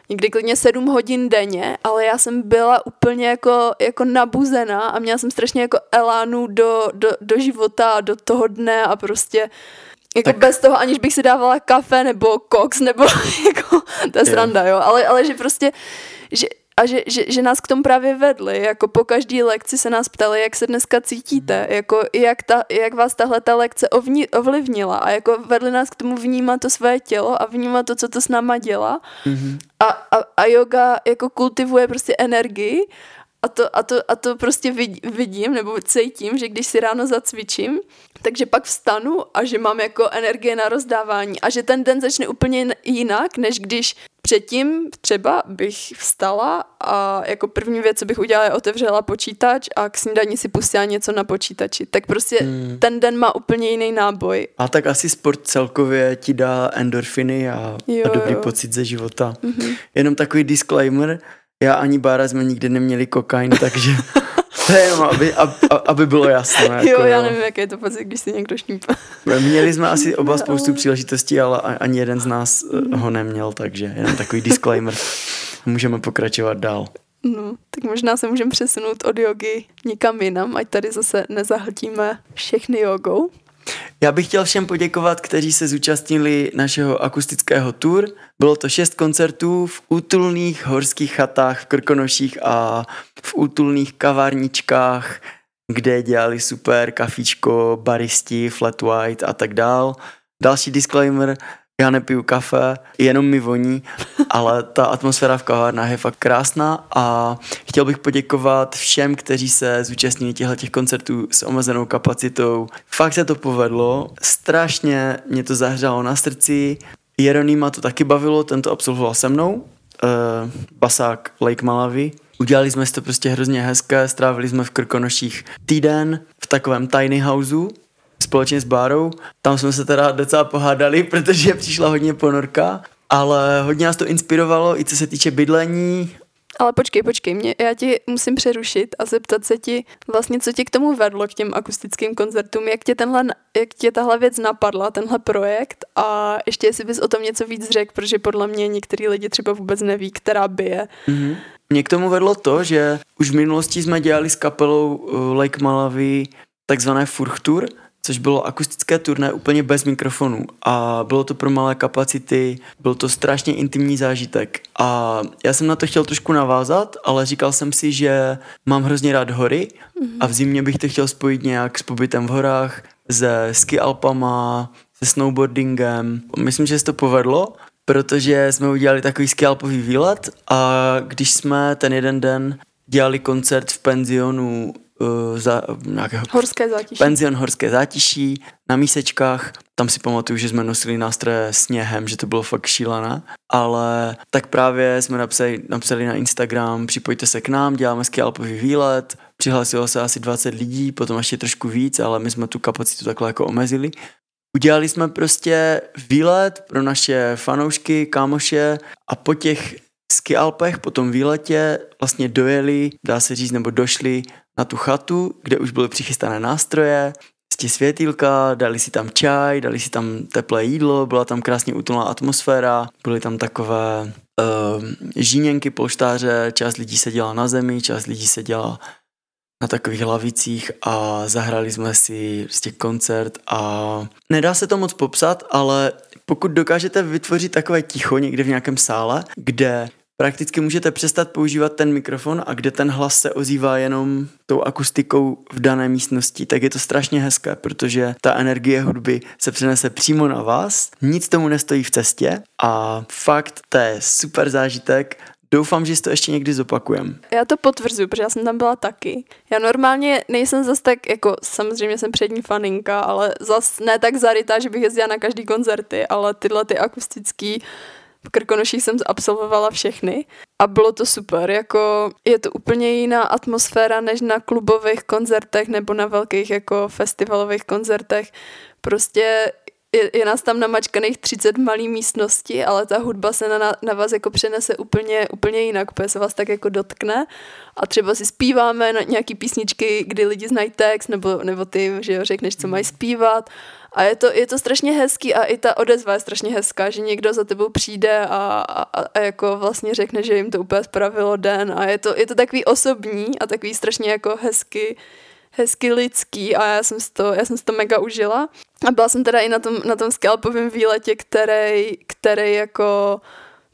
někdy klidně sedm hodin denně, ale já jsem byla úplně jako, jako nabuzená a měla jsem strašně jako elánu do, do, do života do toho dne a prostě jako tak. bez toho, aniž bych si dávala kafe nebo koks, nebo jako, to je sranda, jo, ale, ale že prostě, že, a že, že, že nás k tomu právě vedli, jako po každé lekci se nás ptali, jak se dneska cítíte, mm. jako jak, ta, jak vás tahle ta lekce ovni, ovlivnila a jako vedli nás k tomu vnímat to své tělo a vnímat to, co to s náma dělá mm-hmm. a, a, a yoga jako kultivuje prostě energii a to, a to, a to prostě vidím nebo cítím, že když si ráno zacvičím, takže pak vstanu a že mám jako energie na rozdávání a že ten den začne úplně jinak, než když předtím třeba bych vstala a jako první věc, co bych udělala, je otevřela počítač a k snídani si pustila něco na počítači. Tak prostě hmm. ten den má úplně jiný náboj. A tak asi sport celkově ti dá endorfiny a, jo, a dobrý jo. pocit ze života. Mm-hmm. Jenom takový disclaimer, já ani Bára jsme nikdy neměli kokain, takže To je jenom, aby, aby, aby bylo jasné. Jako, jo, já nevím, jaké je to pocit, když si někdo šnípá. Měli jsme asi oba spoustu příležitostí, ale ani jeden z nás eh, ho neměl, takže jenom takový disclaimer. Můžeme pokračovat dál. No, tak možná se můžeme přesunout od jogy nikam jinam, ať tady zase nezahltíme všechny jogou. Já bych chtěl všem poděkovat, kteří se zúčastnili našeho akustického tour. Bylo to šest koncertů v útulných horských chatách v Krkonoších a v útulných kavárničkách, kde dělali super kafíčko, baristi, flat white a tak dál. Další disclaimer, já nepiju kafe, jenom mi voní, ale ta atmosféra v kavárnách je fakt krásná a chtěl bych poděkovat všem, kteří se zúčastnili těchto těch koncertů s omezenou kapacitou. Fakt se to povedlo, strašně mě to zahřálo na srdci, Jeronýma to taky bavilo, ten to absolvoval se mnou, uh, basák Lake Malawi. Udělali jsme si to prostě hrozně hezké, strávili jsme v Krkonoších týden v takovém tiny houseu, společně s Bárou. Tam jsme se teda docela pohádali, protože přišla hodně ponorka, ale hodně nás to inspirovalo i co se týče bydlení. Ale počkej, počkej, mě, já ti musím přerušit a zeptat se ti vlastně, co tě k tomu vedlo, k těm akustickým koncertům, jak tě, tenhle, jak tě tahle věc napadla, tenhle projekt a ještě jestli bys o tom něco víc řekl, protože podle mě některý lidi třeba vůbec neví, která by je. Mm-hmm. Mě k tomu vedlo to, že už v minulosti jsme dělali s kapelou uh, Lake Malawi takzvané Furchtur, což bylo akustické turné úplně bez mikrofonu a bylo to pro malé kapacity, byl to strašně intimní zážitek a já jsem na to chtěl trošku navázat, ale říkal jsem si, že mám hrozně rád hory a v zimě bych to chtěl spojit nějak s pobytem v horách, se ski alpama, se snowboardingem. Myslím, že se to povedlo, protože jsme udělali takový ski alpový výlet a když jsme ten jeden den dělali koncert v penzionu uh, za, nějakého... Horské zátiší. Penzion Horské zátiší na mísečkách. Tam si pamatuju, že jsme nosili nástroje sněhem, že to bylo fakt šílené. Ale tak právě jsme napsali, napsali na Instagram, připojte se k nám, děláme skialpový výlet. Přihlásilo se asi 20 lidí, potom ještě trošku víc, ale my jsme tu kapacitu takhle jako omezili. Udělali jsme prostě výlet pro naše fanoušky, kámoše a po těch ski Alpech po tom výletě vlastně dojeli, dá se říct, nebo došli na tu chatu, kde už byly přichystané nástroje, prostě světýlka, dali si tam čaj, dali si tam teplé jídlo, byla tam krásně útulná atmosféra, byly tam takové uh, žíněnky, polštáře, část lidí seděla na zemi, část lidí seděla na takových lavicích a zahrali jsme si prostě koncert a nedá se to moc popsat, ale pokud dokážete vytvořit takové ticho někde v nějakém sále, kde prakticky můžete přestat používat ten mikrofon a kde ten hlas se ozývá jenom tou akustikou v dané místnosti, tak je to strašně hezké, protože ta energie hudby se přenese přímo na vás, nic tomu nestojí v cestě a fakt to je super zážitek, Doufám, že si to ještě někdy zopakujem. Já to potvrzuji, protože já jsem tam byla taky. Já normálně nejsem zas tak, jako samozřejmě jsem přední faninka, ale zas ne tak zarytá, že bych jezdila na každý koncerty, ale tyhle ty akustický v Krkonoších jsem absolvovala všechny a bylo to super, jako je to úplně jiná atmosféra než na klubových koncertech nebo na velkých jako festivalových koncertech. Prostě je, je nás tam namačkaných 30 malý místnosti, ale ta hudba se na, na vás jako přenese úplně, úplně jinak, protože se vás tak jako dotkne. A třeba si zpíváme na nějaký písničky, kdy lidi znají text, nebo, nebo ty, že jo, řekneš, co mají zpívat a je to, je to strašně hezký a i ta odezva je strašně hezká, že někdo za tebou přijde a, a, a jako vlastně řekne, že jim to úplně spravilo den a je to, je to takový osobní a takový strašně jako hezky, hezky lidský a já jsem to, já jsem si to mega užila. A byla jsem teda i na tom, na tom scalpovém výletě, který, který jako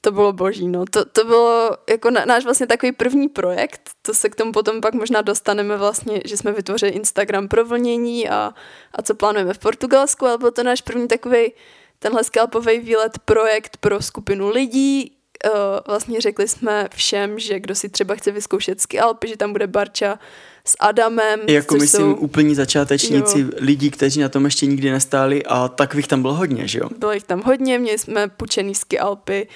to bylo boží, no. To, to bylo jako na, náš vlastně takový první projekt, to se k tomu potom pak možná dostaneme vlastně, že jsme vytvořili Instagram pro vlnění a, a co plánujeme v Portugalsku, ale byl to náš první takový tenhle scalpový výlet projekt pro skupinu lidí, uh, vlastně řekli jsme všem, že kdo si třeba chce vyzkoušet ski Alpy, že tam bude Barča s Adamem. Jako myslím jsou... úplní začátečníci, jo. lidí, kteří na tom ještě nikdy nestáli a takových tam bylo hodně, že jo? Bylo jich tam hodně, měli jsme pučený ski Alpy,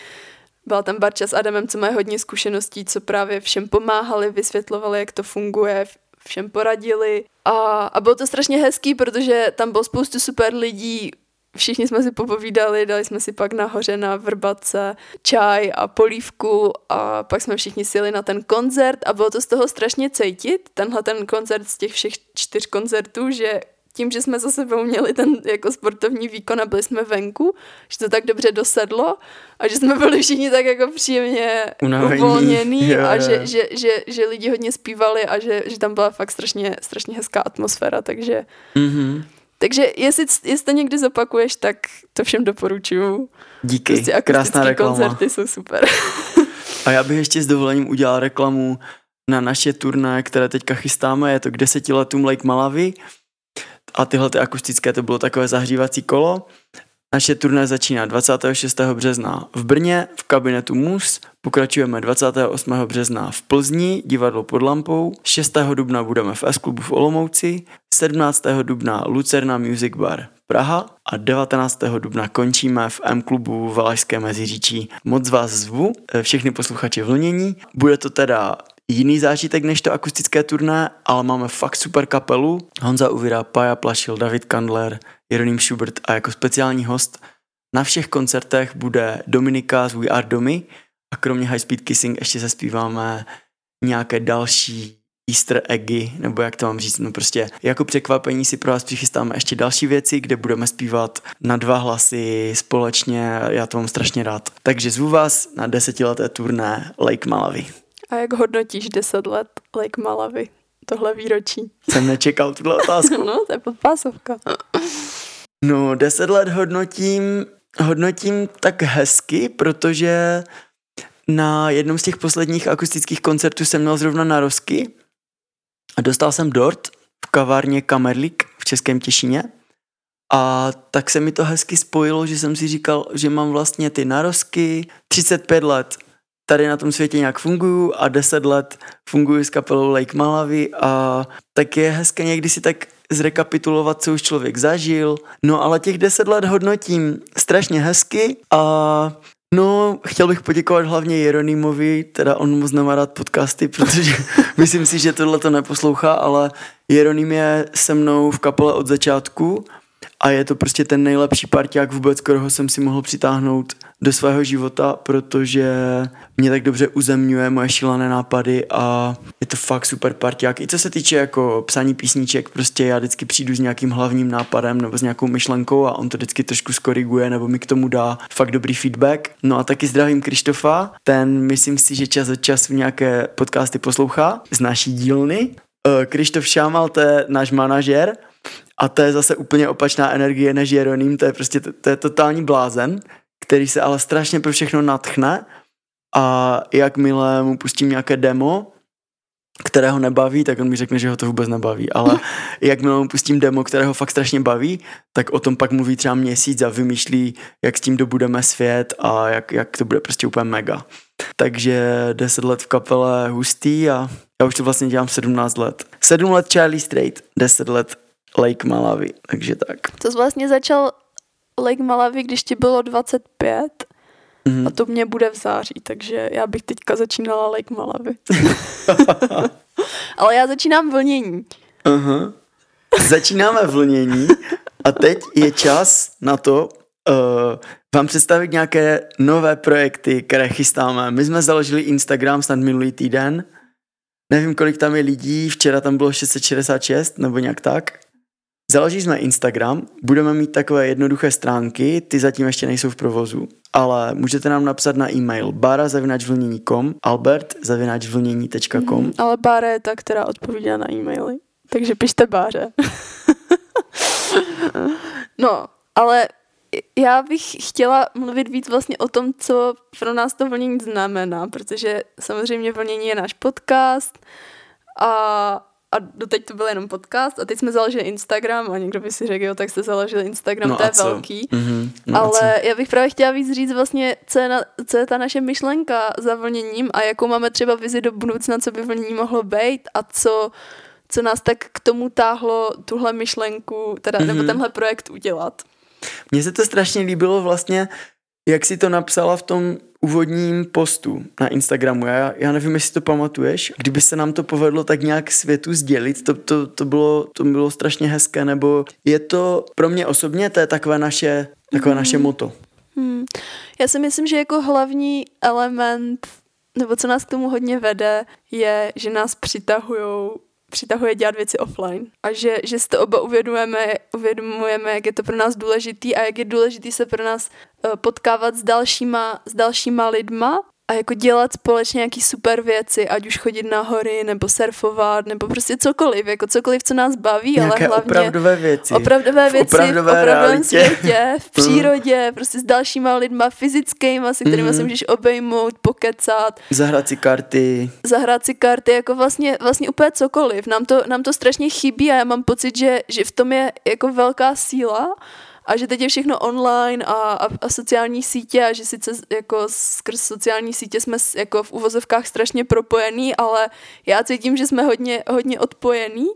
byla tam Barča s Adamem, co mají hodně zkušeností, co právě všem pomáhali, vysvětlovali, jak to funguje, všem poradili. A, a bylo to strašně hezký, protože tam bylo spoustu super lidí, všichni jsme si popovídali, dali jsme si pak nahoře na vrbace čaj a polívku a pak jsme všichni sjeli na ten koncert a bylo to z toho strašně cítit, tenhle ten koncert z těch všech čtyř koncertů, že tím, že jsme za sebou měli ten jako sportovní výkon a byli jsme venku, že to tak dobře dosedlo a že jsme byli všichni tak jako příjemně Unavení. uvolněný Jo, a že, že, že, že lidi hodně zpívali a že, že tam byla fakt strašně, strašně hezká atmosféra, takže Mhm. takže jestli, jestli to někdy zopakuješ, tak to všem doporučuju. Díky, Prostě krásná reklama. koncerty jsou super. A já bych ještě s dovolením udělal reklamu na naše turné, které teďka chystáme, je to k deseti letům Lake Malawi a tyhle ty akustické to bylo takové zahřívací kolo. Naše turné začíná 26. března v Brně v kabinetu MUS, pokračujeme 28. března v Plzni, divadlo pod lampou, 6. dubna budeme v S-klubu v Olomouci, 17. dubna Lucerna Music Bar Praha a 19. dubna končíme v M-klubu v Valašské Meziříčí. Moc vás zvu, eh, všechny posluchače vlnění. Bude to teda jiný zážitek než to akustické turné, ale máme fakt super kapelu. Honza Uvira, Paja Plašil, David Kandler, Jeroným Schubert a jako speciální host na všech koncertech bude Dominika z We Are Domy a kromě High Speed Kissing ještě zaspíváme nějaké další easter eggy, nebo jak to mám říct, no prostě jako překvapení si pro vás přichystáme ještě další věci, kde budeme zpívat na dva hlasy společně, já to mám strašně rád. Takže zvu vás na desetileté turné Lake Malawi. A jak hodnotíš 10 let Lake Malawi? Tohle výročí. Jsem nečekal tuhle otázku. No, to je podpásovka. No, deset let hodnotím, hodnotím tak hezky, protože na jednom z těch posledních akustických koncertů jsem měl zrovna narozky a dostal jsem dort v kavárně Kamerlik v Českém Těšině a tak se mi to hezky spojilo, že jsem si říkal, že mám vlastně ty narozky, 35 let tady na tom světě nějak funguju a 10 let funguju s kapelou Lake Malawi a tak je hezké někdy si tak zrekapitulovat, co už člověk zažil. No ale těch 10 let hodnotím strašně hezky a No, chtěl bych poděkovat hlavně Jeronýmovi, teda on moc nemá rád podcasty, protože myslím si, že tohle to neposlouchá, ale Jeroným je se mnou v kapele od začátku a je to prostě ten nejlepší parťák vůbec, kterého jsem si mohl přitáhnout do svého života, protože mě tak dobře uzemňuje moje šílené nápady a je to fakt super parťák. I co se týče jako psaní písniček, prostě já vždycky přijdu s nějakým hlavním nápadem nebo s nějakou myšlenkou a on to vždycky trošku skoriguje nebo mi k tomu dá fakt dobrý feedback. No a taky zdravím Krištofa, ten myslím si, že čas od času nějaké podcasty poslouchá z naší dílny. Eh, Krištof Šámal, to je náš manažer, a to je zase úplně opačná energie než Jeroným, to je prostě, to je totální blázen, který se ale strašně pro všechno natchne a jakmile mu pustím nějaké demo, kterého nebaví, tak on mi řekne, že ho to vůbec nebaví, ale jakmile mu pustím demo, kterého fakt strašně baví, tak o tom pak mluví třeba měsíc a vymýšlí, jak s tím dobudeme svět a jak, jak to bude prostě úplně mega. Takže 10 let v kapele hustý a já už to vlastně dělám 17 let. 7 let Charlie Strait, 10 let Lake Malawi, takže tak. To jsi vlastně začal Lake Malawi, když ti bylo 25 Mhm. a to mě bude v září, takže já bych teďka začínala Lake Malawi. Ale já začínám vlnění. Aha. Začínáme vlnění a teď je čas na to uh, vám představit nějaké nové projekty, které chystáme. My jsme založili Instagram snad minulý týden. Nevím, kolik tam je lidí, včera tam bylo 666 nebo nějak tak. Založili jsme Instagram, budeme mít takové jednoduché stránky, ty zatím ještě nejsou v provozu, ale můžete nám napsat na e-mail bara.vlnění.com albert.vlnění.com Mm, ale Bára je ta, která odpovídá na e-maily. Takže pište Báře. no, ale já bych chtěla mluvit víc vlastně o tom, co pro nás to vlnění znamená, protože samozřejmě vlnění je náš podcast a, a doteď to byl jenom podcast a teď jsme založili Instagram a někdo by si řekl, jo, tak jste založili Instagram, No to je co? velký. Mhm, no? Ale já bych právě chtěla víc říct vlastně, co je, na, co je ta naše myšlenka za vlněním a jakou máme třeba vizi do budoucna, co by vlnění mohlo být a co, co nás tak k tomu táhlo tuhle myšlenku, teda, mm-hmm. nebo Mhm. tenhle projekt udělat. Mně se to strašně líbilo vlastně, jak si to napsala v tom úvodním postu na Instagramu, já, já nevím, jestli to pamatuješ, kdyby se nám to povedlo tak nějak světu sdělit, to, to, to, bylo, to bylo strašně hezké, nebo je to pro mě osobně, to je takové naše, takové mm. naše moto. Hmm. Já si myslím, že jako hlavní element, nebo co nás k tomu hodně vede, je, že nás přitahují přitahuje dělat věci offline. A že, že si to oba uvědomujeme, uvědomujeme, jak je to pro nás důležitý a jak je důležitý se pro nás uh, potkávat s dalšíma, s dalšíma lidma a jako dělat společně nějaký super věci, ať už chodit na hory, nebo surfovat, nebo prostě cokoliv, jako cokoliv, co nás baví, Nějaké ale hlavně opravdové věci. Opravdové věci opravdové v opravdovém realitě. světě, v přírodě, prostě s dalšíma lidma, fyzickýma, se kterými Mhm. se můžeš obejmout, pokecat, Zahrát si karty. zahrát si karty, jako vlastně, vlastně úplně cokoliv. Nám to, nám to strašně chybí a já mám pocit, že, že v tom je jako velká síla a že teď je všechno online a, a, a sociální sítě a že sice jako skrz sociální sítě jsme jako v uvozovkách strašně propojení, ale já cítím, že jsme hodně, hodně odpojení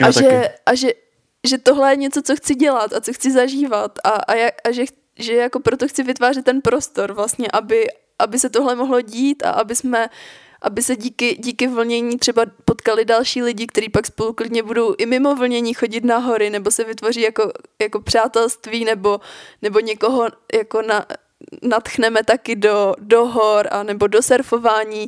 Já a, taky. že, a že, že tohle je něco, co chci dělat a co chci zažívat a, a, jak, a že, že jako proto chci vytvářet ten prostor vlastně, aby, aby se tohle mohlo dít a aby jsme aby se díky, díky vlnění třeba potkali další lidi, kteří pak spolu klidně budou i mimo vlnění chodit na hory, nebo se vytvoří jako, jako přátelství, nebo, nebo někoho jako na, natchneme taky do, do hor, a nebo do surfování.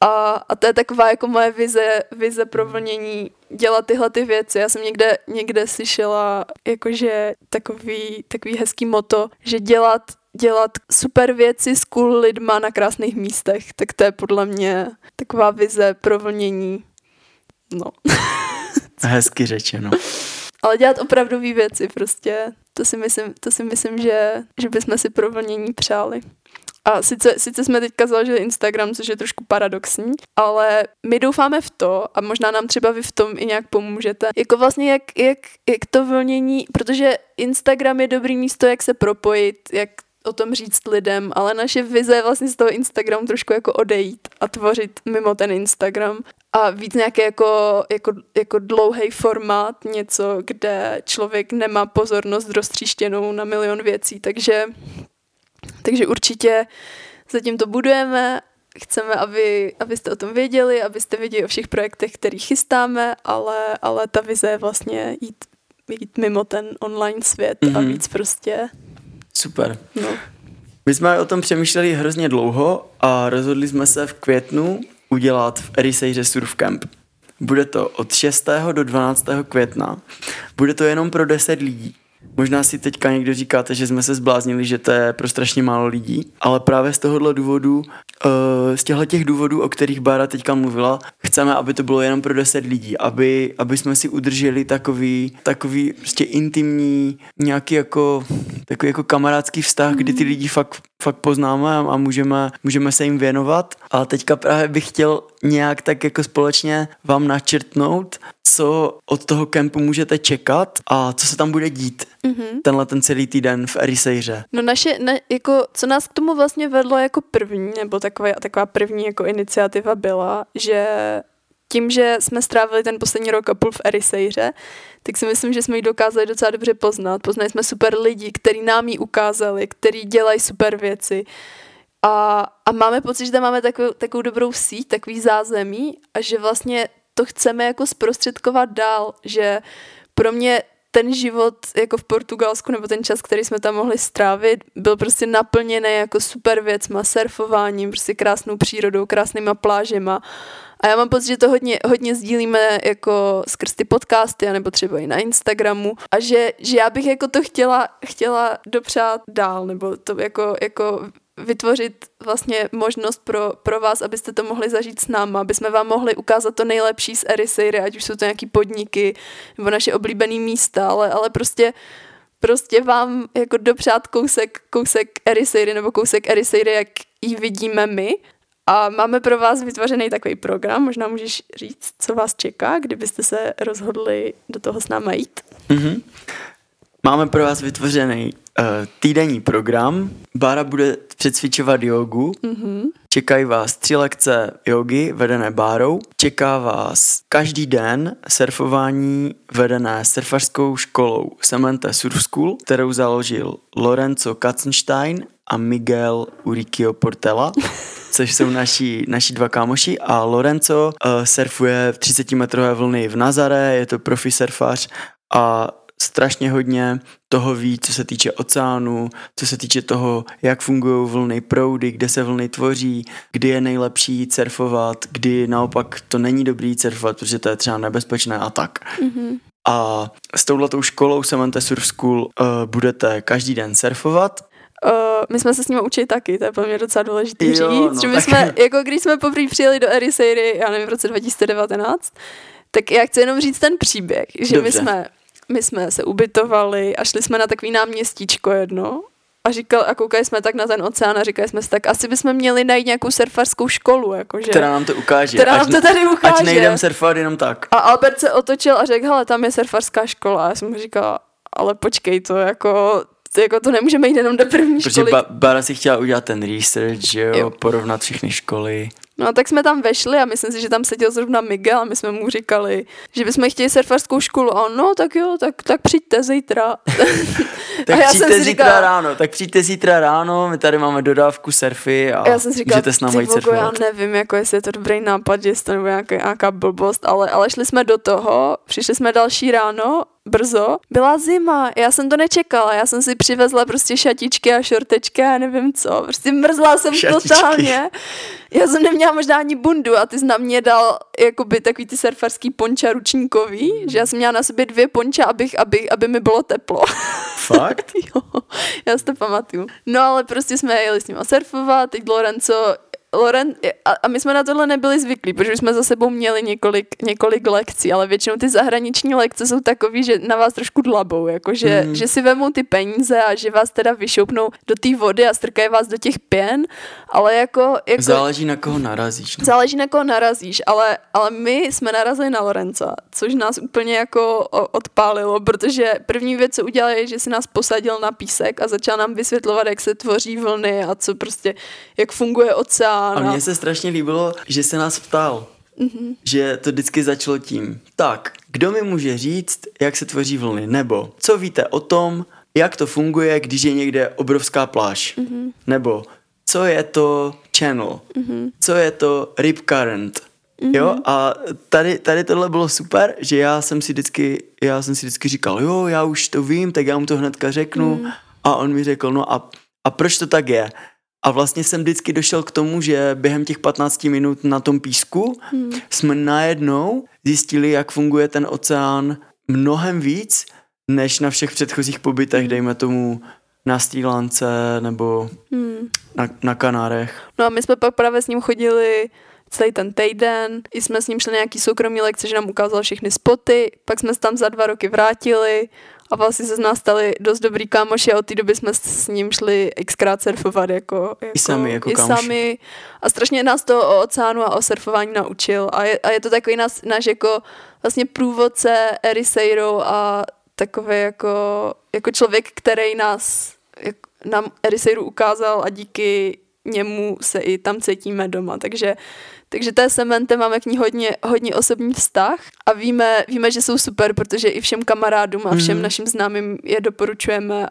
A, a to je taková jako moje vize, vize pro vlnění dělat tyhle ty věci. Já jsem někde, někde slyšela jakože takový, takový hezký moto, že dělat, dělat super věci s cool lidma na krásných místech. Tak to je podle mě taková vize pro vlnění. No. Hezky řečeno. Ale dělat opravdové věci prostě. To si myslím, to si myslím že, že bychom si pro vlnění přáli. A sice, sice jsme teďka založili Instagram, což je trošku paradoxní, ale my doufáme v to, a možná nám třeba vy v tom i nějak pomůžete, jako vlastně jak, jak, jak to vlnění, protože Instagram je dobrý místo, jak se propojit, jak o tom říct lidem, ale naše vize je vlastně z toho Instagramu trošku jako odejít a tvořit mimo ten Instagram a víc nějaký jako, jako, jako dlouhý formát, něco, kde člověk nemá pozornost roztříštěnou na milion věcí, takže takže určitě zatím to budujeme, chceme, aby, abyste o tom věděli, abyste věděli o všech projektech, který chystáme, ale, ale ta vize je vlastně jít, jít mimo ten online svět mm-hmm. a Mhm. víc prostě, Super. no. My jsme o tom přemýšleli hrozně dlouho a rozhodli jsme se v květnu udělat v Erisejře Surf Camp. Bude to od 6. do 12. května. Bude to jenom pro 10 lidí. Možná si teďka někdo říkáte, že jsme se zbláznili, že to je pro strašně málo lidí, ale právě z tohohle důvodu, eh, z těchto těch důvodů, o kterých Bára teďka mluvila, chceme, aby to bylo jenom pro 10 lidí, aby, aby jsme si udrželi takový, takový prostě intimní, nějaký jako, takový jako kamarádský vztah, kdy ty lidi fakt, fakt poznáme a, můžeme, můžeme se jim věnovat. A teďka právě bych chtěl nějak tak jako společně vám načrtnout, co od toho kempu můžete čekat a co se tam bude dít Mm-hmm. tenhle ten celý týden v Erisejře. No naše, ne, jako, co nás k tomu vlastně vedlo jako první, nebo taková, taková první jako iniciativa byla, že tím, že jsme strávili ten poslední rok a půl v Erisejře, tak si myslím, že jsme ji dokázali docela dobře poznat. Poznali jsme super lidi, který nám ji ukázali, který dělají super věci. A, a máme pocit, že tam máme takovou, takovou dobrou síť, takový zázemí a že vlastně to chceme jako zprostředkovat dál, že pro mě ten život jako v Portugalsku nebo ten čas, který jsme tam mohli strávit, byl prostě naplněný jako super věcma, surfováním, prostě krásnou přírodou, krásnýma plážema. A já mám pocit, že to hodně, hodně sdílíme jako skrz ty podcasty, nebo třeba i na Instagramu. A že, že já bych jako to chtěla, chtěla dopřát dál, nebo to jako, jako vytvořit vlastně možnost pro, pro vás, abyste to mohli zažít s náma, aby jsme vám mohli ukázat to nejlepší z Erisejry, ať už jsou to nějaký podniky nebo naše oblíbené místa, ale, ale prostě prostě vám jako dopřát kousek, kousek Erisejry nebo kousek Erisejry, jak ji vidíme my. A máme pro vás vytvořený takový program, možná můžeš říct, co vás čeká, kdybyste se rozhodli do toho s náma jít. Mhm. Máme pro vás vytvořený týdenní program. Bára bude přecvičovat jogu. Mm-hmm. Čekají vás tři lekce jogy vedené Bárou. Čeká vás každý den surfování vedené surfařskou školou Semente Surf School, kterou založil Lorenzo Katzenstein a Miguel Urikio Portela. což jsou naši, naši dva kámoši a Lorenzo uh, surfuje v 30 metrové vlny v Nazare, je to profi surfař a strašně hodně toho ví, co se týče oceánu, co se týče toho, jak fungují vlny proudy, kde se vlny tvoří, kdy je nejlepší surfovat, kdy naopak to není dobrý surfovat, protože to je třeba nebezpečné a tak. Mm-hmm. A s touhletou školou Samantha Surf School uh, budete každý den surfovat Uh, my jsme se s ním učili taky, to je pro mě docela důležité říct, no, že my tak... jsme, jako když jsme poprvé přijeli do Eriseiry, já nevím, v roce 2019, tak já chci jenom říct ten příběh, že Dobře. my jsme, my jsme se ubytovali a šli jsme na takový náměstíčko jedno a říkal, a koukali jsme tak na ten oceán a říkali jsme si, tak asi bychom měli najít nějakou surfarskou školu, jakože. Která nám to ukáže. Která nám to tady ukáže. Ať nejdem surfovat jenom tak. A Albert se otočil a řekl, hele, tam je surfarská škola. A já jsem mu říkala, ale počkej, to jako, to, jako to nemůžeme jít jenom do první Protože školy. Ba- Bára si chtěla udělat ten research, že jo, jo, porovnat všechny školy. No tak jsme tam vešli a myslím si, že tam seděl zrovna Miguel a my jsme mu říkali, že bychom chtěli surfarskou školu. A on, no tak jo, tak, tak přijďte zítra. tak a já přijďte jsem zítra říkala, ráno, tak přijďte zítra ráno, my tady máme dodávku surfy a já jsem si říkala, můžete s námi jít já nevím, jako jestli je to dobrý nápad, jestli to nebo nějaká, nějaká blbost, ale, ale šli jsme do toho, přišli jsme další ráno brzo. Byla zima, já jsem to nečekala, já jsem si přivezla prostě šatičky a šortečky a nevím co, prostě mrzla jsem šatičky. totálně. Já jsem neměla možná ani bundu a ty jsi na mě dal jakoby takový ty surfarský ponča ručníkový, mm. že já jsem měla na sobě dvě ponča, abych, aby, aby mi bylo teplo. Fakt? jo, já si to pamatuju. No ale prostě jsme jeli s ním surfovat, teď Lorenzo Loren, a, a my jsme na tohle nebyli zvyklí, protože jsme za sebou měli několik, několik lekcí, ale většinou ty zahraniční lekce jsou takový, že na vás trošku dlabou, jako že, mm. že si vemou ty peníze a že vás teda vyšoupnou do té vody a strkají vás do těch pěn, ale jako... jako záleží na koho narazíš. Ne? Záleží na koho narazíš, ale, ale my jsme narazili na Lorenza, což nás úplně jako odpálilo, protože první věc, co udělal, je, že si nás posadil na písek a začal nám vysvětlovat, jak se tvoří vlny a co prostě, jak funguje oceán a mně se strašně líbilo, že se nás ptal, mm-hmm. že to vždycky začalo tím. Tak, kdo mi může říct, jak se tvoří vlny? Nebo co víte o tom, jak to funguje, když je někde obrovská pláž? Mm-hmm. Nebo co je to channel? Mm-hmm. Co je to rip current? Mm-hmm. Jo, a tady, tady tohle bylo super, že já jsem si vždycky, já jsem si vždycky říkal, jo, já už to vím, tak já mu to hnedka řeknu. Mm. A on mi řekl, no a, a proč to tak je? A vlastně jsem vždycky došel k tomu, že během těch 15 minut na tom písku hmm. jsme najednou zjistili, jak funguje ten oceán mnohem víc, než na všech předchozích pobytech, dejme tomu na Stýlance nebo hmm. na, na Kanárech. No a my jsme pak právě s ním chodili celý ten týden, i jsme s ním šli nějaký soukromý lekce, že nám ukázal všechny spoty, pak jsme se tam za dva roky vrátili a vlastně se z nás stali dost dobrý kámoši a od té doby jsme s ním šli xkrát surfovat jako, jako I sami jako i sami. A strašně nás to o oceánu a o surfování naučil. A je, a je to takový nás, náš jako vlastně průvodce Eriseiro a takový jako, jako člověk, který nás jak, nám Eriseiru ukázal a díky němu se i tam cítíme doma, takže takže té semente máme k ní hodně, hodně osobní vztah a víme, víme, že jsou super, protože i všem kamarádům a všem mm. našim známým je doporučujeme.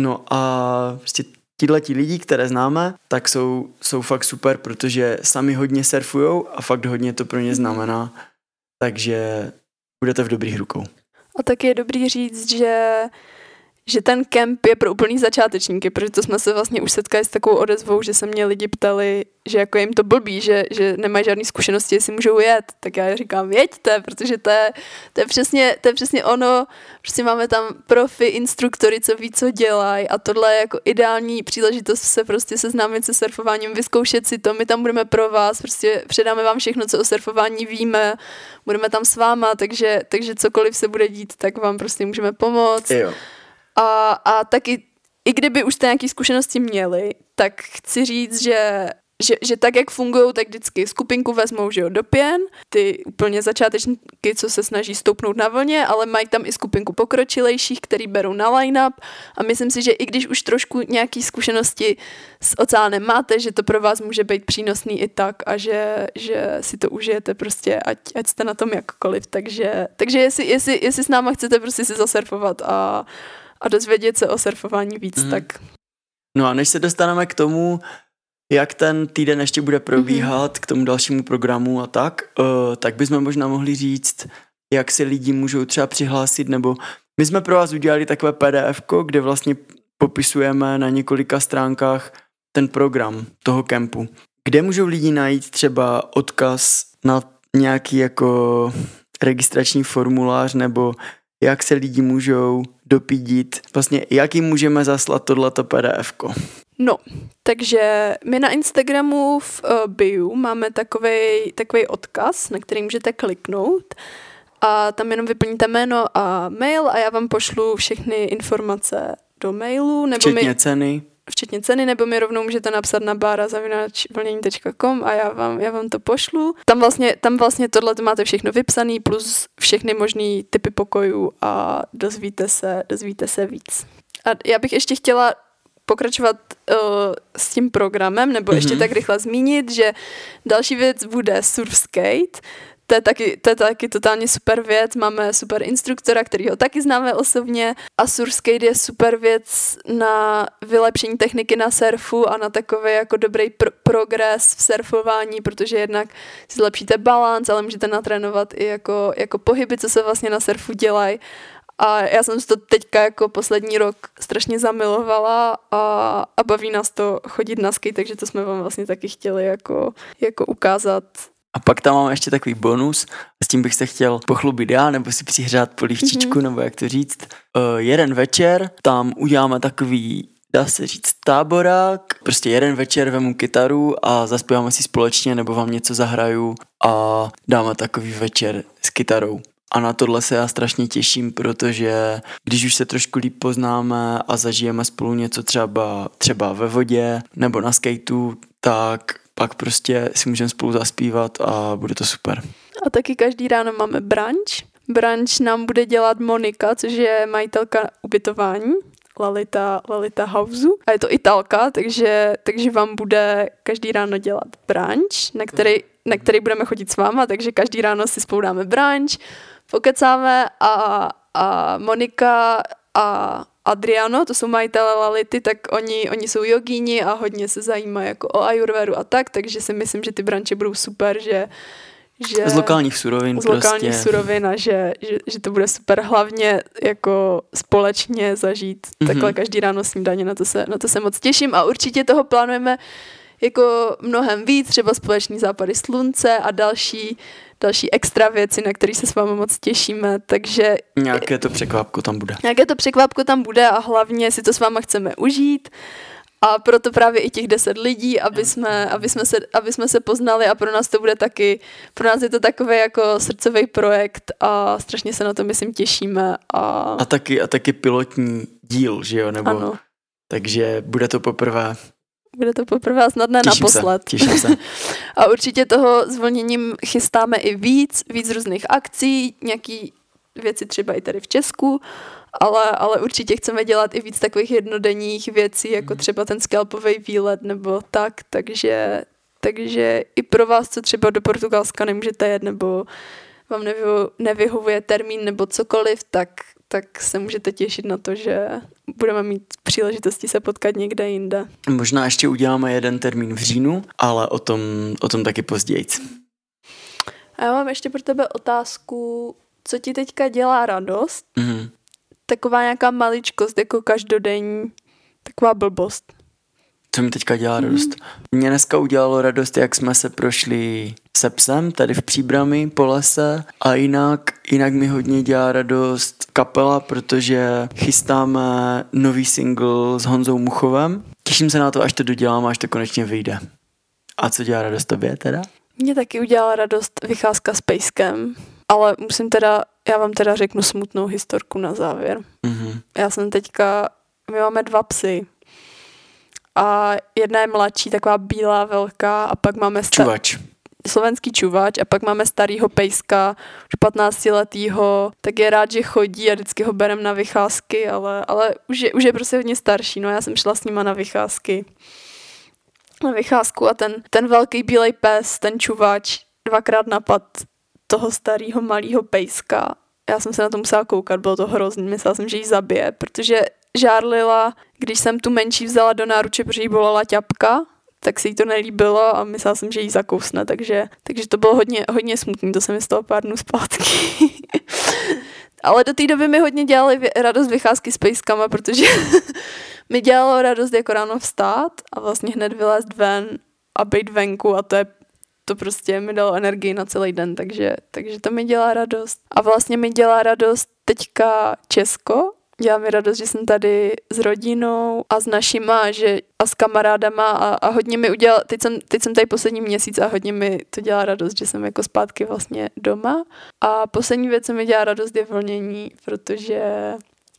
No a prostě tihle ti lidi, které známe, tak jsou, jsou fakt super, protože sami hodně surfujou a fakt hodně to pro ně znamená. Takže budete v dobrých rukou. A tak je dobrý říct, že že ten kemp je pro úplný začátečníky, protože to jsme se vlastně už setkali s takovou odezvou, že se mě lidi ptali, že jako jim to blbý, že, že nemají žádné zkušenosti, jestli můžou jet. Tak já říkám, jeďte, protože to je, to je, přesně, to je přesně ono, prostě máme tam profi, instruktory, co ví, co dělají a tohle je jako ideální příležitost se prostě seznámit se surfováním, vyzkoušet si to, my tam budeme pro vás, prostě předáme vám všechno, co o surfování víme, budeme tam s váma, takže, takže cokoliv se bude dít, tak vám prostě můžeme pomoct. Jo. A, a taky, i kdyby už jste nějaké zkušenosti měli, tak chci říct, že že, že tak, jak fungují, tak vždycky skupinku vezmou, že jo, do pěn, ty úplně začátečníky, co se snaží stoupnout na vlně, ale mají tam i skupinku pokročilejších, který berou na line-up. A myslím si, že i když už trošku nějaký zkušenosti s oceánem máte, že to pro vás může být přínosný i tak a že, že si to užijete prostě, ať, ať jste na tom jakkoliv, takže, takže jestli, jestli, jestli s náma chcete prostě si zasurfovat a, a dozvědět se o surfování víc, mm. tak No a než se dostaneme k tomu, jak ten týden ještě bude probíhat, mm-hmm. k tomu dalšímu programu a tak, uh, tak bychom možná mohli říct, jak si lidi můžou třeba přihlásit, nebo my jsme pro vás udělali takové PDF, kde vlastně popisujeme na několika stránkách ten program toho kempu. Kde můžou lidi najít třeba odkaz na nějaký jako registrační formulář nebo jak se lidi můžou dopídit, vlastně jak jim můžeme zaslat tohleto pdf -ko. No, takže my na Instagramu v uh, bio máme takový odkaz, na který můžete kliknout a tam jenom vyplníte jméno a mail a já vám pošlu všechny informace do mailu. Nebo Včetně mi, ceny. Včetně ceny, nebo mi rovnou můžete napsat na bára.vlnění.com a já vám, já vám to pošlu. Tam vlastně, tam vlastně tohle máte všechno vypsané, plus všechny možný typy pokojů a dozvíte se, dozvíte se víc. A já bych ještě chtěla pokračovat uh, s tím programem, nebo mm-hmm. ještě mhm. tak rychle zmínit, že další věc bude Surf Skate, to je, taky, to je taky totálně super věc, máme super instruktora, který ho taky známe osobně. A Surskate je super věc na vylepšení techniky na surfu a na takový jako dobrý pr- progres v surfování, protože jednak si zlepšíte balans, ale můžete natrénovat i jako, jako pohyby, co se vlastně na surfu dělají. A já jsem si to teďka jako poslední rok strašně zamilovala a, a baví nás to chodit na skate, takže to jsme vám vlastně taky chtěli jako, jako ukázat a pak tam mám ještě takový bonus, s tím bych se chtěl pochlubit já, nebo si přihřát polívčičku, mm-hmm. nebo jak to říct. Uh, jeden večer tam uděláme takový dá se říct táborák, prostě jeden večer vemu kytaru a zaspíváme si společně nebo vám něco zahraju a dáme takový večer s kytarou. A na tohle se já strašně těším, protože když už se trošku líp poznáme a zažijeme spolu něco třeba, třeba ve vodě nebo na skateu, tak pak prostě si můžeme spolu zaspívat a bude to super. A taky každý ráno máme brunch. Brunch nám bude dělat Monika, což je majitelka ubytování. Lalita, Lalita Houseu. A je to Italka, takže, takže vám bude každý ráno dělat brunch, na který, na který budeme chodit s váma, takže každý ráno si spolu dáme brunch, pokecáme a, a Monika a Adriano, to jsou majitele Lality, tak oni, oni jsou jogíni a hodně se zajímají jako o ayurvedu a tak, takže si myslím, že ty branče budou super, že že z lokálních surovin z lokálních prostě. surovin a že, že, že, to bude super hlavně jako společně zažít mm-hmm. takhle každý ráno snídaně, na to, se, na to se moc těším a určitě toho plánujeme jako mnohem víc, třeba společný západy slunce a další další extra věci, na které se s vámi moc těšíme, takže... Nějaké to překvapko tam bude. Nějaké to překvapko tam bude a hlavně si to s váma chceme užít. A proto právě i těch deset lidí, aby jsme, aby, jsme se, aby jsme se poznali a pro nás to bude taky, pro nás je to takový jako srdcový projekt a strašně se na to myslím těšíme. A, a, taky, a taky pilotní díl, že jo? Nebo, ano. Takže bude to poprvé bude to poprvé a snad ne těším naposled. Se, těším se. a určitě toho zvolněním chystáme i víc, víc různých akcí, nějaký věci třeba i tady v Česku, ale, ale určitě chceme dělat i víc takových jednodenních věcí, jako mhm. třeba ten skalpový výlet nebo tak, takže, takže i pro vás, co třeba do Portugalska nemůžete jet, nebo vám nevyhovuje termín nebo cokoliv, tak, tak se můžete těšit na to, že budeme mít příležitosti se potkat někde jinde. Možná ještě uděláme jeden termín v říjnu, ale o tom, o tom taky později. A já mám ještě pro tebe otázku, co ti teďka dělá radost? Mm-hmm. Taková nějaká maličkost, jako každodenní, taková blbost. Co mi teďka dělá radost? Mm. Mě dneska udělalo radost, jak jsme se prošli se psem tady v Příbrami po lese a jinak, jinak mi hodně dělá radost kapela, protože chystáme nový single s Honzou Muchovem. Těším se na to, až to dodělám, až to konečně vyjde. A co dělá radost tobě teda? Mě taky udělala radost vycházka s Pejskem, ale musím teda, já vám teda řeknu smutnou historku na závěr. Mm-hmm. Já jsem teďka, my máme dva psy, a jedna je mladší, taková bílá, velká a pak máme... Sta- čuvač. Slovenský čuvač a pak máme starýho pejska, už 15 letýho, tak je rád, že chodí a vždycky ho berem na vycházky, ale, ale už, je, už je prostě hodně starší, no já jsem šla s nima na vycházky na vycházku a ten, ten velký bílej pes, ten čuvač, dvakrát napad toho starého malého pejska. Já jsem se na to musela koukat, bylo to hrozný, myslela jsem, že ji zabije, protože žárlila, když jsem tu menší vzala do náruče, protože jí bolela ťapka, tak se jí to nelíbilo a myslela jsem, že jí zakousne, takže, takže to bylo hodně, hodně smutný, to se mi stalo pár dnů zpátky. Ale do té doby mi hodně dělali radost vycházky s pejskama, protože mi dělalo radost jako ráno vstát a vlastně hned vylézt ven a být venku a to je to prostě mi dalo energii na celý den, takže, takže to mi dělá radost. A vlastně mi dělá radost teďka Česko, dělá mi radost, že jsem tady s rodinou a s našima že, a s kamarádama a, a hodně mi udělal, teď jsem, teď jsem tady poslední měsíc a hodně mi to dělá radost, že jsem jako zpátky vlastně doma. A poslední věc, co mi dělá radost, je vlnění, protože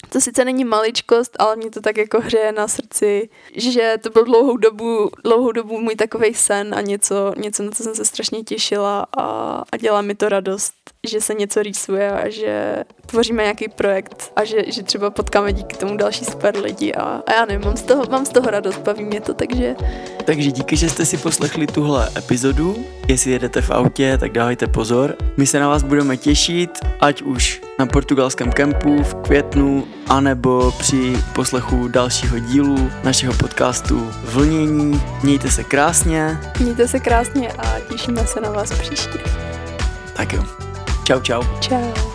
to sice není maličkost, ale mě to tak jako hřeje na srdci, že to byl dlouhou dobu, dlouhou dobu můj takový sen a něco, něco, na co jsem se strašně těšila a, a dělá mi to radost, že se něco rýsuje a že tvoříme nějaký projekt a že, že třeba potkáme díky tomu další super lidi a, a já nevím, mám z, toho, mám z toho radost, baví mě to, takže... Takže díky, že jste si poslechli tuhle epizodu. Jestli jedete v autě, tak dávajte pozor. My se na vás budeme těšit, ať už na portugalském kempu v květnu, anebo při poslechu dalšího dílu našeho podcastu Vlnění. Mějte se krásně. Mějte se krásně a těšíme se na vás příště. Tak jo. Čau, čau. Čau.